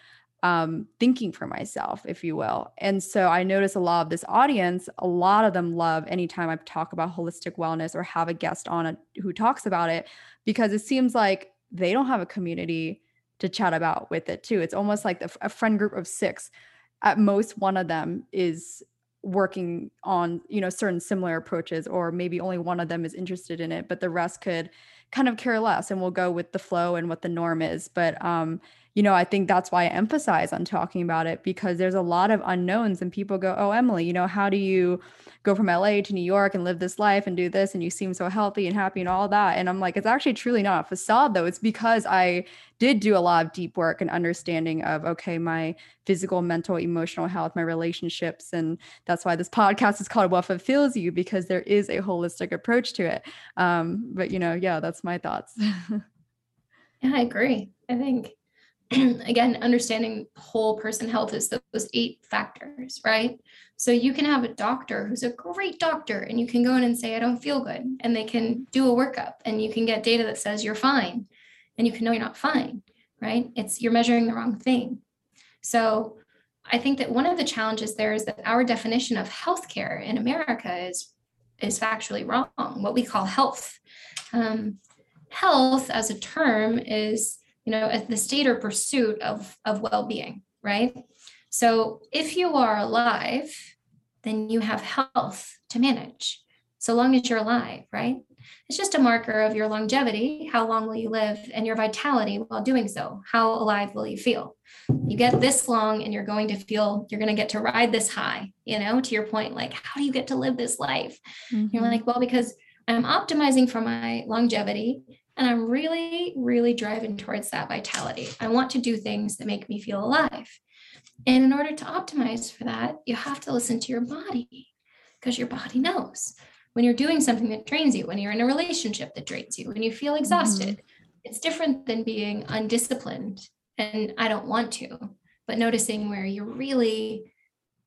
um, thinking for myself, if you will. And so I notice a lot of this audience, a lot of them love anytime I talk about holistic wellness or have a guest on it who talks about it, because it seems like they don't have a community to chat about with it too. It's almost like a friend group of six. At most, one of them is working on you know certain similar approaches or maybe only one of them is interested in it but the rest could kind of care less and we'll go with the flow and what the norm is but um you know, I think that's why I emphasize on talking about it because there's a lot of unknowns and people go, Oh, Emily, you know, how do you go from LA to New York and live this life and do this? And you seem so healthy and happy and all that. And I'm like, it's actually truly not a facade though. It's because I did do a lot of deep work and understanding of, okay, my physical, mental, emotional health, my relationships. And that's why this podcast is called What Fulfills You because there is a holistic approach to it. Um, but, you know, yeah, that's my thoughts. yeah, I agree. I think again, understanding whole person health is those eight factors, right? So you can have a doctor who's a great doctor and you can go in and say, I don't feel good. And they can do a workup and you can get data that says you're fine and you can know you're not fine, right? It's you're measuring the wrong thing. So I think that one of the challenges there is that our definition of healthcare in America is is factually wrong. What we call health, um, health as a term is you know the state or pursuit of of well-being, right? So if you are alive, then you have health to manage, so long as you're alive, right? It's just a marker of your longevity. How long will you live and your vitality while doing so? How alive will you feel? You get this long and you're going to feel, you're going to get to ride this high, you know, to your point, like, how do you get to live this life? Mm-hmm. You're like, well, because I'm optimizing for my longevity and I'm really, really driving towards that vitality. I want to do things that make me feel alive. And in order to optimize for that, you have to listen to your body because your body knows when you're doing something that drains you, when you're in a relationship that drains you, when you feel exhausted. Mm-hmm. It's different than being undisciplined and I don't want to, but noticing where you're really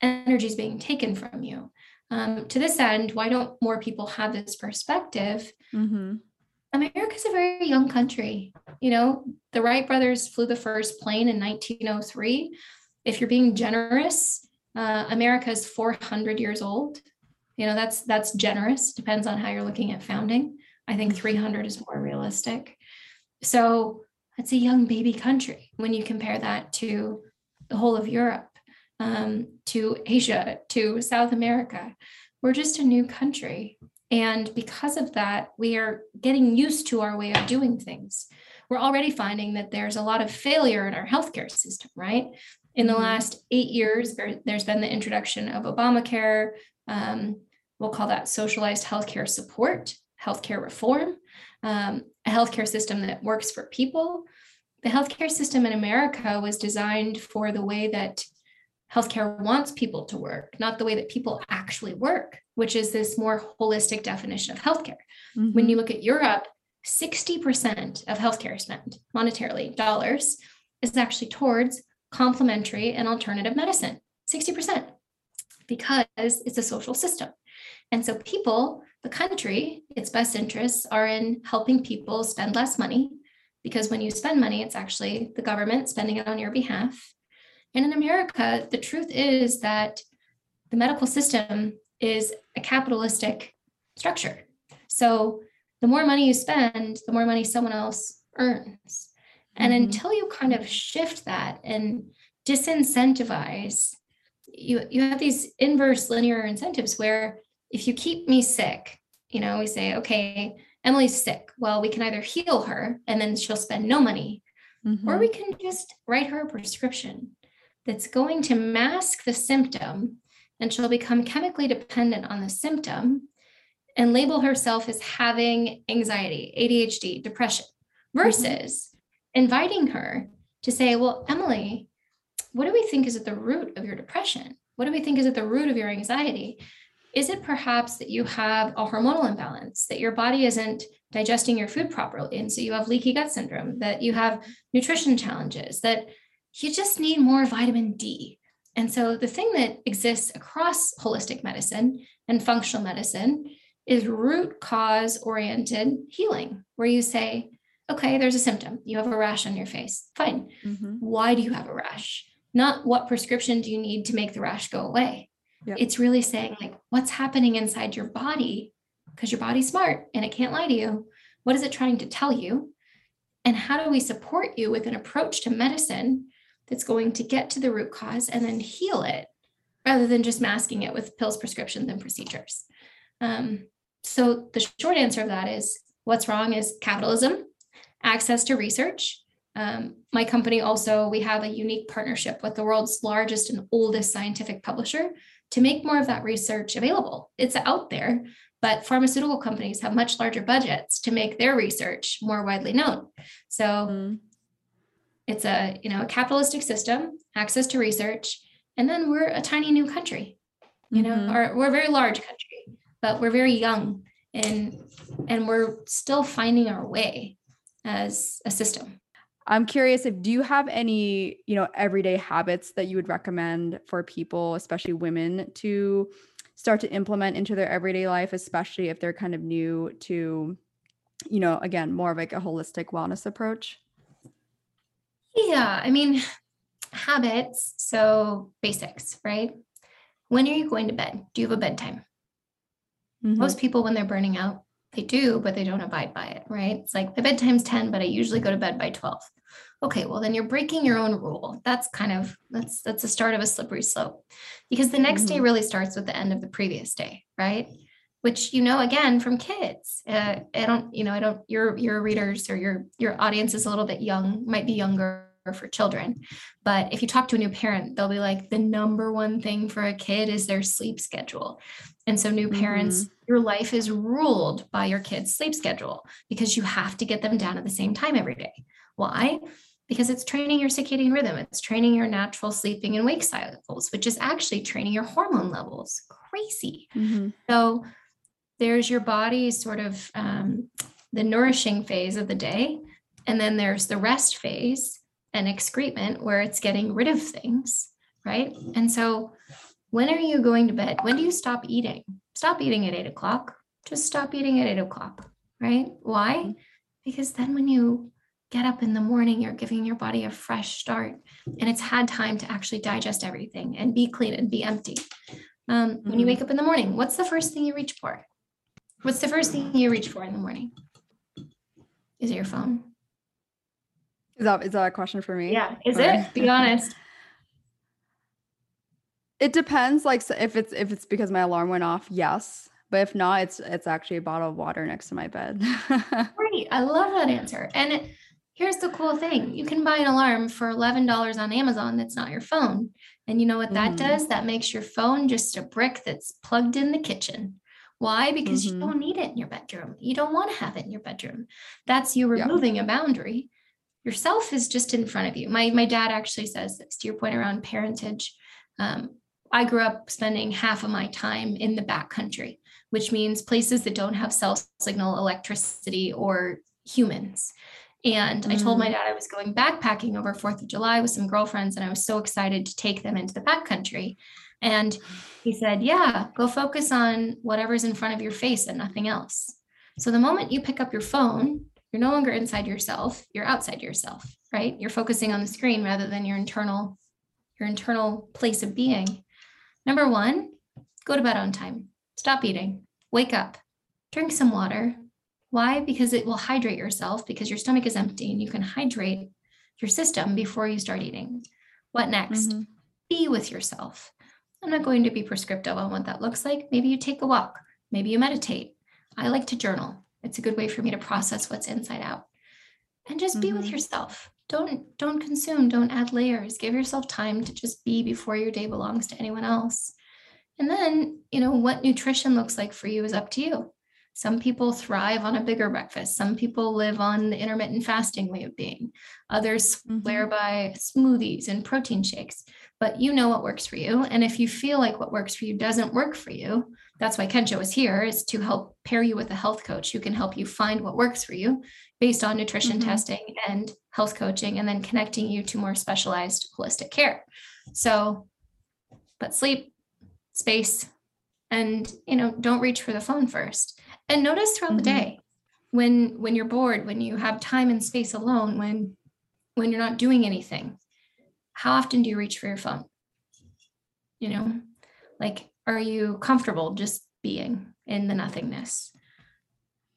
energy is being taken from you. Um, to this end, why don't more people have this perspective? Mm-hmm. America's a very young country. You know, the Wright brothers flew the first plane in 1903 if you're being generous, uh, America is 400 years old. You know, that's that's generous. Depends on how you're looking at founding. I think 300 is more realistic. So it's a young baby country when you compare that to the whole of Europe, um, to Asia, to South America. We're just a new country. And because of that, we are getting used to our way of doing things. We're already finding that there's a lot of failure in our healthcare system, right? In the mm-hmm. last eight years, there, has been the introduction of Obamacare. Um, we'll call that socialized healthcare support, healthcare reform, um, a healthcare system that works for people. The healthcare system in America was designed for the way that healthcare wants people to work, not the way that people actually work, which is this more holistic definition of healthcare. Mm-hmm. When you look at Europe, 60% of healthcare spend monetarily, dollars, is actually towards complementary and alternative medicine 60% because it's a social system and so people the country its best interests are in helping people spend less money because when you spend money it's actually the government spending it on your behalf and in america the truth is that the medical system is a capitalistic structure so the more money you spend the more money someone else earns and mm-hmm. until you kind of shift that and disincentivize, you, you have these inverse linear incentives where if you keep me sick, you know, we say, okay, Emily's sick. Well, we can either heal her and then she'll spend no money, mm-hmm. or we can just write her a prescription that's going to mask the symptom and she'll become chemically dependent on the symptom and label herself as having anxiety, ADHD, depression, mm-hmm. versus mm-hmm. inviting her to say, Well, Emily, what do we think is at the root of your depression? What do we think is at the root of your anxiety? Is it perhaps that you have a hormonal imbalance, that your body isn't digesting your food properly? And so you have leaky gut syndrome, that you have nutrition challenges, that you just need more vitamin D. And so the thing that exists across holistic medicine and functional medicine is root cause oriented healing, where you say, okay, there's a symptom. You have a rash on your face. Fine. Mm-hmm. Why do you have a rash? Not what prescription do you need to make the rash go away. Yep. It's really saying, like, what's happening inside your body? Because your body's smart and it can't lie to you. What is it trying to tell you? And how do we support you with an approach to medicine that's going to get to the root cause and then heal it rather than just masking it with pills, prescriptions, and procedures? Um, so the short answer of that is what's wrong is capitalism, access to research. Um, my company also, we have a unique partnership with the world's largest and oldest scientific publisher to make more of that research available. It's out there, but pharmaceutical companies have much larger budgets to make their research more widely known. So mm. It's a, you know, a capitalistic system, access to research, and then we're a tiny new country. You mm-hmm. know, or we're a very large country, but we're very young and and we're still finding our way as a system. I'm curious if do you have any, you know, everyday habits that you would recommend for people, especially women, to start to implement into their everyday life, especially if they're kind of new to, you know, again, more of like a holistic wellness approach? Yeah, I mean, habits, so basics, right? When are you going to bed? Do you have a bedtime? Mm-hmm. Most people, when they're burning out, they do, but they don't abide by it, right? It's like the bedtime's 10, but I usually go to bed by 12. Okay, well then you're breaking your own rule. That's kind of that's that's the start of a slippery slope. Because the next mm-hmm. day really starts with the end of the previous day, right? Which you know again from kids. Uh, I don't, you know, I don't your your readers or your your audience is a little bit young, might be younger for children. But if you talk to a new parent, they'll be like, the number one thing for a kid is their sleep schedule. And so, new parents, mm-hmm. your life is ruled by your kid's sleep schedule because you have to get them down at the same time every day. Why? Because it's training your circadian rhythm, it's training your natural sleeping and wake cycles, which is actually training your hormone levels. Crazy. Mm-hmm. So, there's your body sort of um, the nourishing phase of the day. And then there's the rest phase and excrement where it's getting rid of things, right? And so, when are you going to bed? When do you stop eating? Stop eating at eight o'clock. Just stop eating at eight o'clock, right? Why? Because then when you get up in the morning, you're giving your body a fresh start and it's had time to actually digest everything and be clean and be empty. Um, mm-hmm. When you mm-hmm. wake up in the morning, what's the first thing you reach for? What's the first thing you reach for in the morning? Is it your phone? Is that is that a question for me? Yeah. Is it? Be honest. It depends. Like so if it's if it's because my alarm went off, yes. But if not, it's it's actually a bottle of water next to my bed. Great. I love that answer. And it, here's the cool thing. You can buy an alarm for $11 on Amazon that's not your phone. And you know what that mm. does? That makes your phone just a brick that's plugged in the kitchen. Why? Because mm-hmm. you don't need it in your bedroom. You don't want to have it in your bedroom. That's you removing yeah. a boundary yourself is just in front of you. My my dad actually says this to your point around parentage. Um, I grew up spending half of my time in the back country, which means places that don't have cell signal, electricity, or humans. And mm. I told my mm. dad I was going backpacking over Fourth of July with some girlfriends, and I was so excited to take them into the backcountry. And he said, Yeah, go focus on whatever's in front of your face and nothing else. So the moment you pick up your phone you're no longer inside yourself you're outside yourself right? You're focusing on the screen rather than your internal your internal place of being. Number one go to bed on time. Stop eating. Wake up. Drink some water. Why? Because it will hydrate yourself because your stomach is empty and you can hydrate your system before you start eating. What next? Mm-hmm. be with yourself i'm not going to be prescriptive on what that looks like maybe you take a walk maybe you meditate i like to journal it's a good way for me to process what's inside out. And just be mm-hmm. with yourself. Don't don't consume, don't add layers. Give yourself time to just be before your day belongs to anyone else. And then, you know, what nutrition looks like for you is up to you. Some people thrive on a bigger breakfast. Some people live on the intermittent fasting way of being. Others mm-hmm. swear by smoothies and protein shakes. But you know what works for you. And if you feel like what works for you doesn't work for you, that's why Kensho is here is to help pair you with a health coach who can help you find what works for you based on nutrition mm-hmm. testing and health coaching and then connecting you to more specialized holistic care. So, but sleep, space, and you know, don't reach for the phone first. And notice throughout mm-hmm. the day when when you're bored, when you have time and space alone, when when you're not doing anything, how often do you reach for your phone? You know, like are you comfortable just being in the nothingness?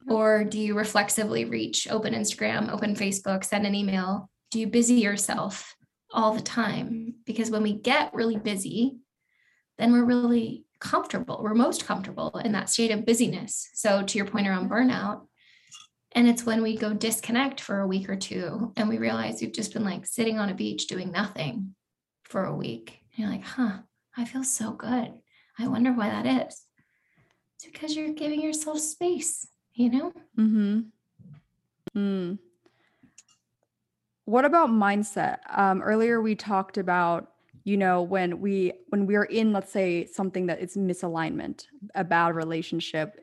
Or do you reflexively reach, open Instagram, open Facebook, send an email? Do you busy yourself all the time? Because when we get really busy, then we're really comfortable. We're most comfortable in that state of busyness. So, to your point around burnout, and it's when we go disconnect for a week or two and we realize we've just been like sitting on a beach doing nothing for a week. And you're like, huh, I feel so good. I wonder why that is. It's because you're giving yourself space, you know? Mm-hmm. Mm. What about mindset? Um, earlier we talked about, you know, when we when we are in, let's say, something that is misalignment, a bad relationship,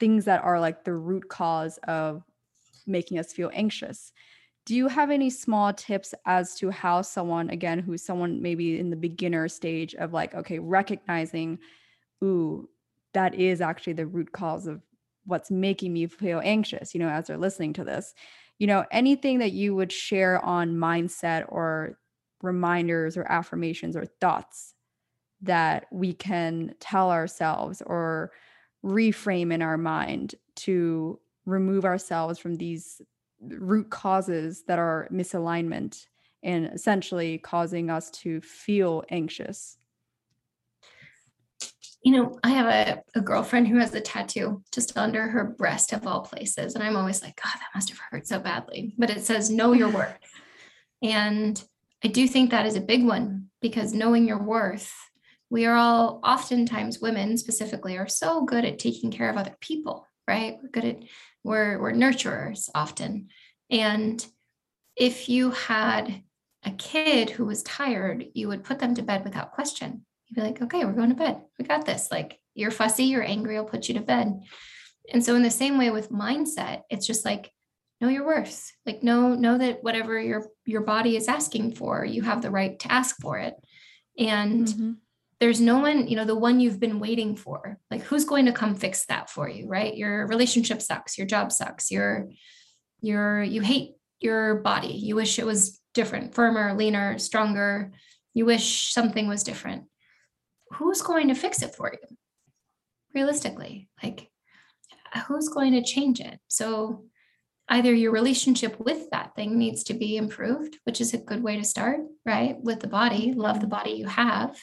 things that are like the root cause of making us feel anxious. do you have any small tips as to how someone again who's someone maybe in the beginner stage of like okay recognizing ooh that is actually the root cause of what's making me feel anxious you know as they're listening to this you know anything that you would share on mindset or reminders or affirmations or thoughts that we can tell ourselves or reframe in our mind to remove ourselves from these root causes that are misalignment and essentially causing us to feel anxious you know, I have a, a girlfriend who has a tattoo just under her breast of all places. And I'm always like, God, that must have hurt so badly. But it says, know your worth. And I do think that is a big one because knowing your worth, we are all oftentimes women specifically are so good at taking care of other people, right? We're good at, we're, we're nurturers often. And if you had a kid who was tired, you would put them to bed without question you'd be like, okay, we're going to bed. We got this. Like you're fussy, you're angry, I'll put you to bed. And so in the same way with mindset, it's just like know your worth. Like know know that whatever your your body is asking for, you have the right to ask for it. And mm-hmm. There's no one, you know, the one you've been waiting for. Like who's going to come fix that for you, right? Your relationship sucks, your job sucks, your your you hate your body. You wish it was different, firmer, leaner, stronger. You wish something was different who's going to fix it for you? Realistically, like who's going to change it? So either your relationship with that thing needs to be improved, which is a good way to start, right? With the body, love the body you have.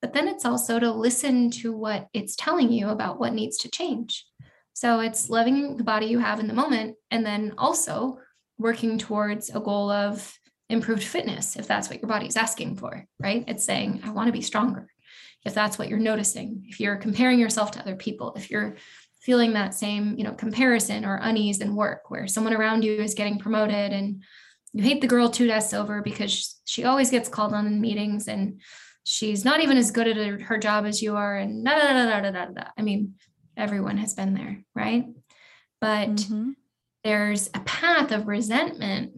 But then it's also to listen to what it's telling you about what needs to change. So it's loving the body you have in the moment and then also working towards a goal of improved fitness if that's what your body's asking for, right? It's saying, I want to be stronger if that's what you're noticing if you're comparing yourself to other people if you're feeling that same you know comparison or unease in work where someone around you is getting promoted and you hate the girl two desks over because she always gets called on in meetings and she's not even as good at her job as you are and da da da da da da. I mean, everyone has been there, right? But mm-hmm. there's a path of resentment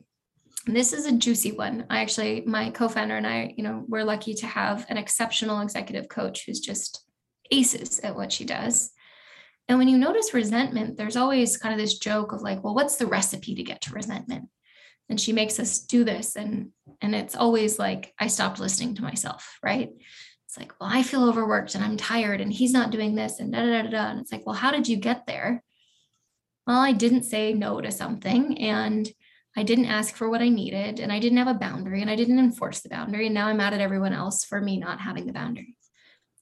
this is a juicy one. I actually, my co-founder and I, you know, we're lucky to have an exceptional executive coach who's just aces at what she does. And when you notice resentment, there's always kind of this joke of like, well, what's the recipe to get to resentment? And she makes us do this. And and it's always like, I stopped listening to myself, right? It's like, well, I feel overworked and I'm tired and he's not doing this and da da da da. And it's like, well, how did you get there? Well, I didn't say no to something. And I didn't ask for what I needed and I didn't have a boundary and I didn't enforce the boundary. And now I'm mad at everyone else for me not having the boundary.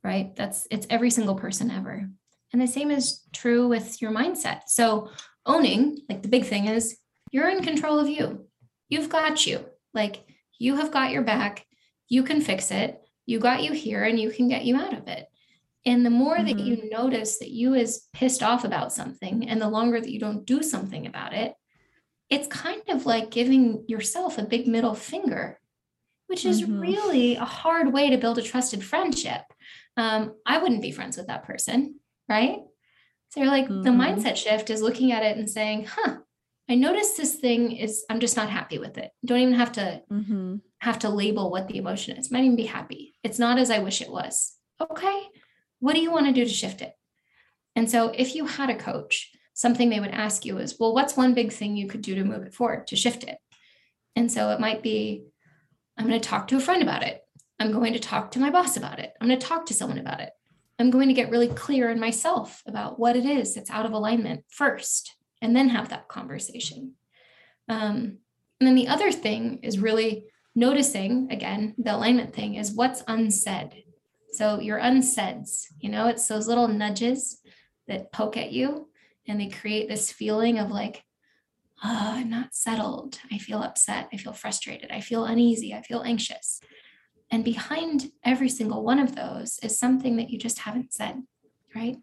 Right. That's it's every single person ever. And the same is true with your mindset. So owning, like the big thing is you're in control of you. You've got you. Like you have got your back. You can fix it. You got you here and you can get you out of it. And the more mm-hmm. that you notice that you is pissed off about something and the longer that you don't do something about it, it's kind of like giving yourself a big middle finger, which is mm-hmm. really a hard way to build a trusted friendship. Um, I wouldn't be friends with that person, right? So you're like, mm-hmm. the mindset shift is looking at it and saying, huh, I noticed this thing is, I'm just not happy with it. Don't even have to mm-hmm. have to label what the emotion is. Might even be happy. It's not as I wish it was. Okay. What do you want to do to shift it? And so if you had a coach something they would ask you is, well, what's one big thing you could do to move it forward, to shift it? And so it might be, I'm going to talk to a friend about it. I'm going to talk to my boss about it. I'm going to talk to someone about it. I'm going to get really clear in myself about what it is that's out of alignment first, and then have that conversation. Um, and then the other thing is really noticing again, the alignment thing is what's unsaid. So your unsaids, you know, it's those little nudges that poke at you and they create this feeling of like oh, i'm not settled. I feel upset. I feel frustrated. I feel uneasy. I feel anxious. And behind every single one of those is something that you just haven't said right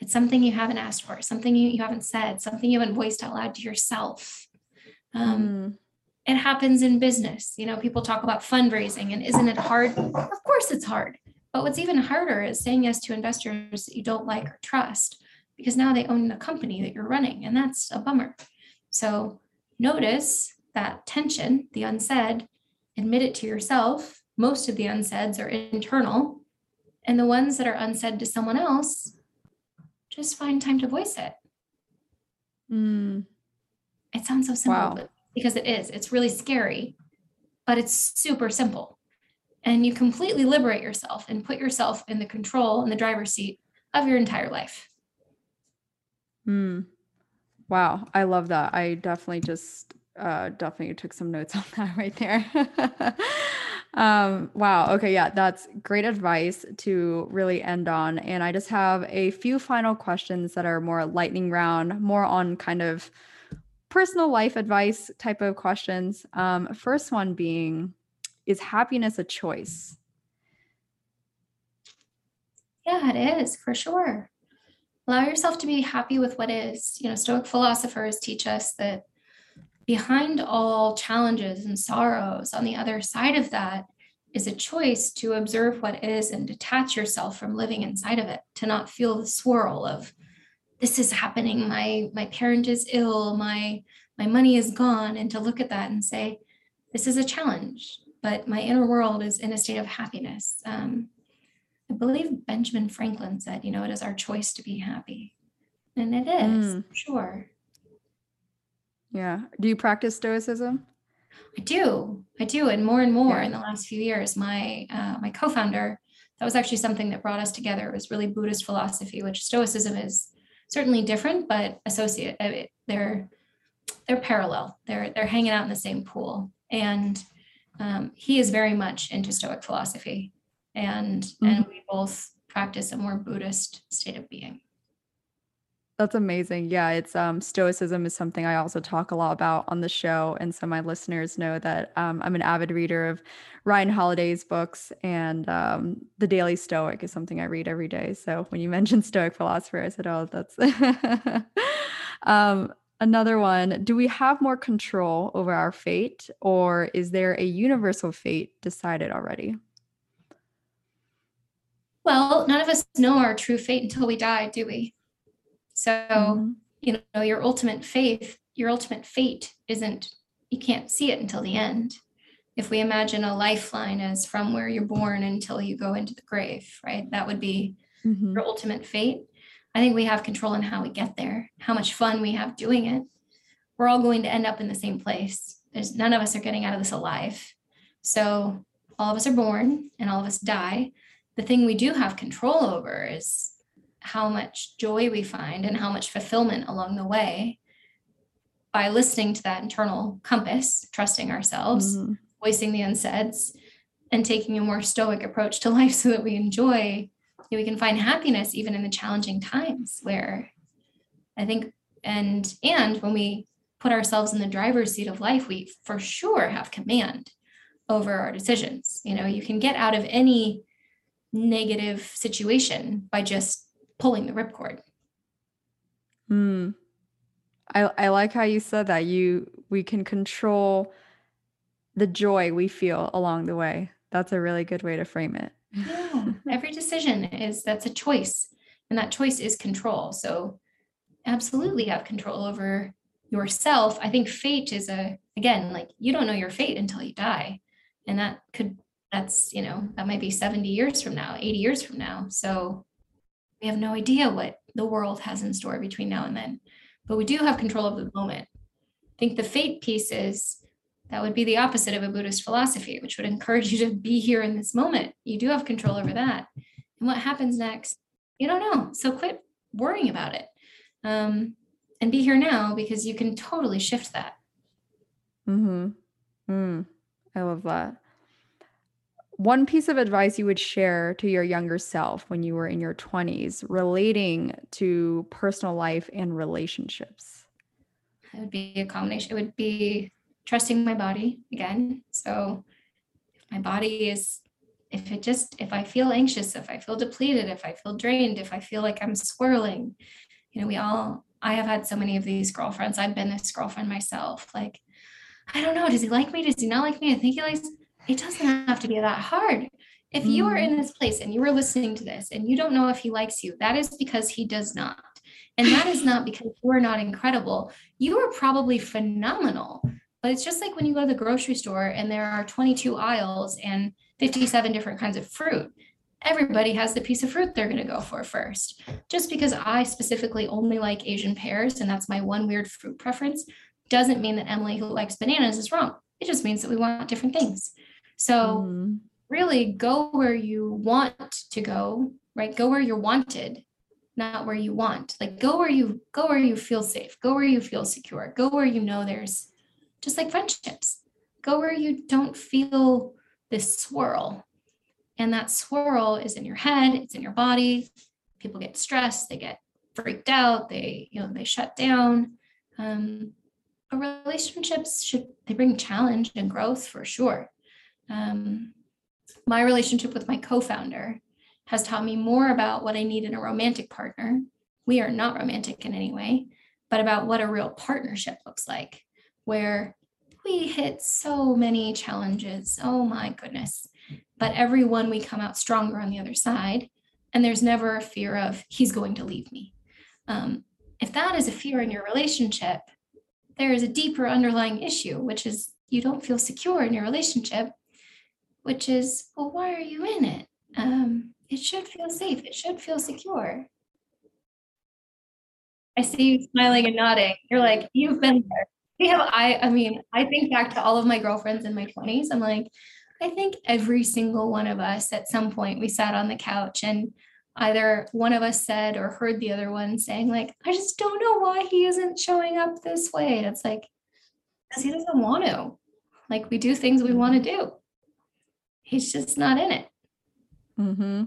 it's something you haven't asked for something you, you haven't said something you haven't voiced out loud to yourself um, mm. it happens in business you know people talk about fundraising and isn't it hard of course it's hard but what's even harder is saying yes to investors that you don't like or trust because now they own the company that you're running and that's a bummer so notice that tension, the unsaid, admit it to yourself. Most of the unsaids are internal. And the ones that are unsaid to someone else, just find time to voice it. Mm. It sounds so simple, Wow. because it is. It's really scary, but it's super simple. And you completely liberate yourself and put yourself in the control and the driver's seat of your entire life. Mm. Wow, I love that. I definitely just uh definitely took some notes on that right there. um wow, okay, yeah, that's great advice to really end on. And I just have a few final questions that are more lightning round, more on kind of personal life advice type of questions. Um first one being is happiness a choice? Yeah, it is for sure. Allow yourself to be happy with what is. You know, Stoic philosophers teach us that behind all challenges and sorrows, on the other side of that is a choice to observe what is and detach yourself from living inside of it, to not feel the swirl of this is happening, my my parent is ill, my my money is gone, and to look at that and say, this is a challenge, but my inner world is in a state of happiness. Um, I believe Benjamin Franklin said, you know, it is our choice to be happy. And it is, Mm. sure. Yeah. Do you practice stoicism? I do. I do. And more and more Yeah. in the last few years, my uh, my co-founder, that was actually something that brought us together. It was really Buddhist philosophy, which Stoicism is certainly different, but associate uh, they're they're parallel. They're they're hanging out in the same pool. And um, he is very much into Stoic philosophy. And and we both practice a more Buddhist state of being. That's amazing. Yeah, it's um stoicism is something I also talk a lot about on the show. And so my listeners know that um, I'm an avid reader of Ryan Holiday's books and um, The Daily Stoic is something I read every day. So when you mentioned Stoic philosopher, I said, oh, that's um another one. Do we have more control over our fate or is there a universal fate decided already? Well, none of us know our true fate until we die, do we? So Mhm. you know your ultimate faith your ultimate fate isn't you can't see it until the end. If we imagine a lifeline as from where you're born until you go into the grave right? That would be Mhm. your ultimate fate. I think we have control in how we get there how much fun we have doing it. We're all going to end up in the same place. There's none of us are getting out of this alive. So all of us are born and all of us die. The thing we do have control over is how much joy we find and how much fulfillment along the way by listening to that internal compass, trusting ourselves, Mhm. voicing the unsaids, and taking a more stoic approach to life so that we enjoy, you know, we can find happiness even in the challenging times where I think and and when we put ourselves in the driver's seat of life, we for sure have command over our decisions. You know, you can get out of any negative situation by just pulling the ripcord. Hmm. I I like how you said that you we can control the joy we feel along the way. That's a really good way to frame it. Yeah, every decision is that's a choice, and that choice is control. So, absolutely have control over yourself. I think fate is a again like you don't know your fate until you die, and that could that's you know that might be 70 years from now 80 years from now so we have no idea what the world has in store between now and then but we do have control of the moment i think the fate piece is that would be the opposite of a buddhist philosophy which would encourage you to be here in this moment you do have control over that and what happens next you don't know so quit worrying about it um, and be here now because you can totally shift that Mm-hmm. Mm. I love that. One piece of advice you would share to your younger self when you were in your 20s relating to personal life and relationships. it would be a combination. It would be trusting my body again. So if my body is if it just if i feel anxious if i feel depleted if i feel drained if i feel like i'm swirling you know we all i have had so many of these girlfriends. I've been this girlfriend myself. Like i don't know. Does he like me? Does he not like me? I think he likes it doesn't have to be that hard if you are in mm. this place and you are listening to this and you don't know if he likes you that is because he does not and that is not because you are not incredible you are probably phenomenal But it's just like when you go to the grocery store and there are 22 aisles and 57 different kinds of fruit. Everybody has the piece of fruit they're going to go for first. Just because I specifically only like Asian pears and that's my one weird fruit preference doesn't mean that Emily, who likes bananas, is wrong. It just means that we want different things. So, mm. really go where you want to go, right? Go where you're wanted, not where you want. Like go where you go where you feel safe, go where you feel secure, go where you know there's just like friendships. Go where you don't feel this swirl. And that swirl is in your head, it's in your body. People get stressed, they get freaked out, they, you know, they shut down. Um, but relationships should they bring challenge and growth for sure. Um, my relationship with my co-founder has taught me more about what I need in a romantic partner. We are not romantic in any way, but about what a real partnership looks like, where we hit so many challenges. Oh my goodness. But every one we come out stronger on the other side. And there's never a fear of he's going to leave me. Um, if that is a fear in your relationship, there is a deeper underlying issue, which is you don't feel secure in your relationship, which is, well, why are you in it? Um, it should feel safe. It should feel secure. I see you smiling and nodding. You're like, you've been there we have i i mean i think back to all of my girlfriends in my 20s i'm like i think every single one of us at some point we sat on the couch and either one of us said or heard the other one saying like i just don't know why he isn't showing up this way and it's like because he doesn't want to like we do things we want to do he's just not in it mm-hmm. or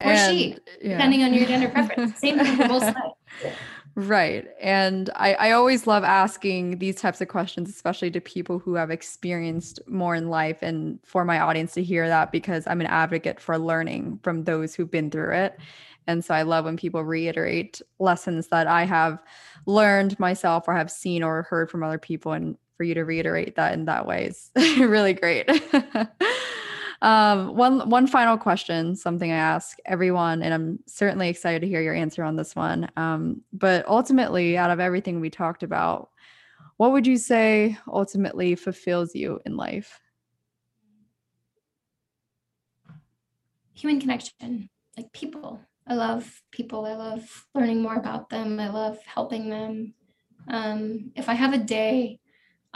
and, she yeah. depending on your gender preference same thing for both sides Right. And I, I always love asking these types of questions, especially to people who have experienced more in life and for my audience to hear that because I'm an advocate for learning from those who've been through it. And so I love when people reiterate lessons that I have learned myself or have seen or heard from other people. And for you to reiterate that in that way is really great. Um, one one final question, something I ask everyone, and I'm certainly excited to hear your answer on this one. Um, but ultimately, out of everything we talked about, what would you say ultimately fulfills you in life? Human connection, like people. I love people. I love learning more about them. I love helping them. Um, if I have a day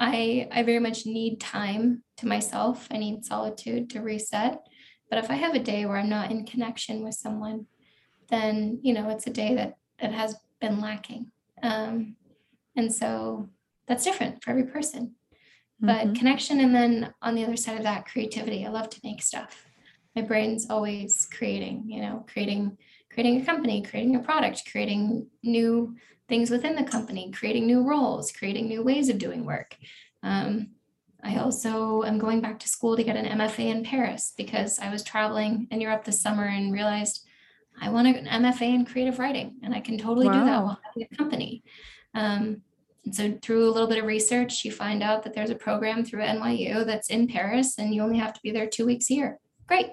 I I very much need time to myself. I need solitude to reset. But if I have a day where I'm not in connection with someone, then you know it's a day that that has been lacking. Um, and so that's different for every person. But mm-hmm. connection, and then on the other side of that, creativity. I love to make stuff. My brain's always creating. You know, creating creating a company, creating a product, creating new things within the company, creating new roles, creating new ways of doing work. Um, I also am going back to school to get an MFA in Paris because I was traveling in Europe this summer and realized I want an MFA in creative writing and I can totally wow. do that while having a company. Um, and so through a little bit of research, you find out that there's a program through NYU that's in Paris and you only have to be there two weeks a year. Great.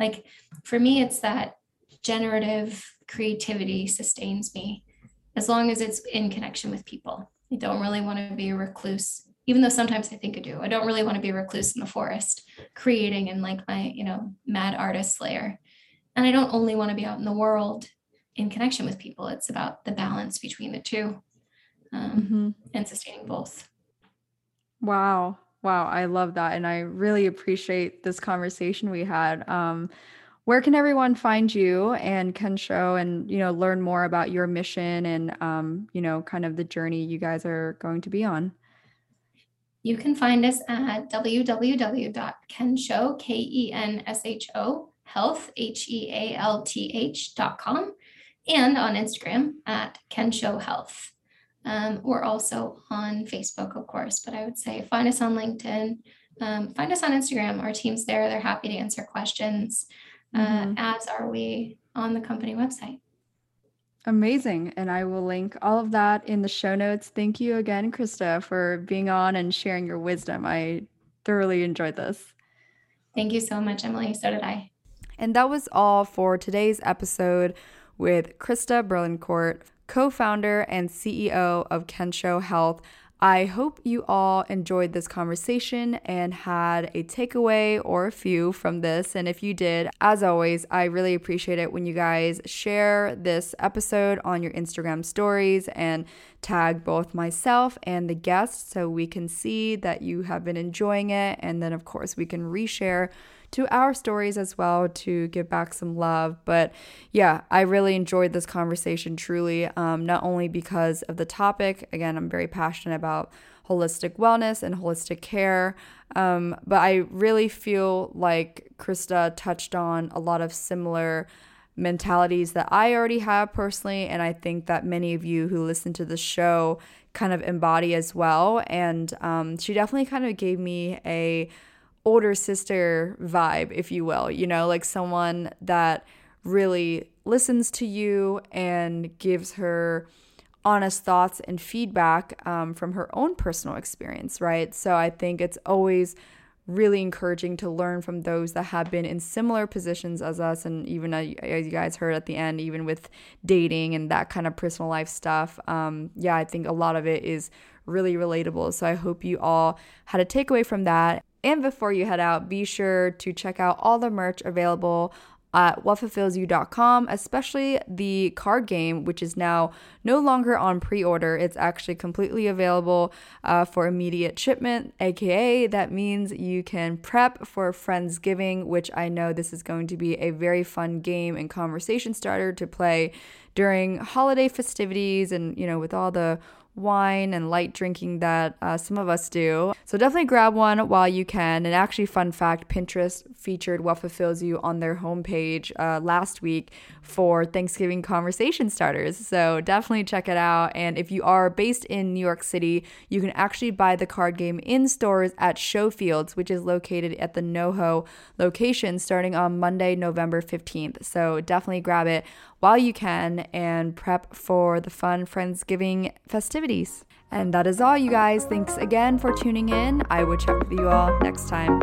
Like for me, it's that generative creativity sustains me as long as it's in connection with people. I don't really want to be a recluse, even though sometimes I think I do. I don't really want to be a recluse in the forest, creating in like my, you know, mad artist layer. And I don't only want to be out in the world in connection with people. It's about the balance between the two um, mm-hmm. and sustaining both. Wow. Wow. I love that. And I really appreciate this conversation we had. Um, where can everyone find you and Kensho and you know learn more about your mission and um, you know kind of the journey you guys are going to be on? You can find us at www.kensho k-e-n-s-h-o health h-e-a-l-t-h dot com and on instagram at kensho health um, we're also on facebook of course but i would say find us on linkedin um, find us on instagram. Our team's there. They're happy to answer questions uh, mm-hmm. as are we on the company website. Amazing. And I will link all of that in the show notes. Thank you again, Krista, for being on and sharing your wisdom. I thoroughly enjoyed this. Thank you so much, Emily. So did I. And that was all for today's episode with Krista Berlincourt, co founder and CEO of Kensho Health. I hope you all enjoyed this conversation and had a takeaway or a few from this. And if you did, as always, I really appreciate it when you guys share this episode on your Instagram stories and tag both myself and the guests so we can see that you have been enjoying it. And then, of course, we can reshare to our stories as well to give back some love. But yeah, I really enjoyed this conversation truly, um, not only because of the topic, again, I'm very passionate about holistic wellness and holistic care. Um, but I really feel like Krista touched on a lot of similar mentalities that I already have personally. And I think that many of you who listen to the show kind of embody as well. And um, she definitely kind of gave me a older sister vibe, if you will, you know, like someone that really listens to you and gives her honest thoughts and feedback um, from her own personal experience, right? So I think it's always really encouraging to learn from those that have been in similar positions as us and even uh, as you guys heard at the end even with dating and that kind of personal life stuff. Um, yeah i think a lot of it is really relatable. So i hope you all had a takeaway from that and before you head out, be sure to check out all the merch available at whatfulfillsyou.com, especially the card game, which is now no longer on pre order. It's actually completely available uh, for immediate shipment, aka that means you can prep for Friendsgiving, which I know this is going to be a very fun game and conversation starter to play during holiday festivities and, you know, with all the wine and light drinking that uh, some of us do. So definitely grab one while you can. And actually, fun fact Pinterest featured What Fulfills You on their homepage uh, last week for Thanksgiving conversation starters. So definitely check it out. And if you are based in New York City, you can actually buy the card game in stores at Showfields, which is located at the NoHo location starting on Monday, November 15th. So definitely grab it while you can and prep for the fun Friendsgiving festivities. And that is all, you guys. Thanks again for tuning in. I will chat with you all next time.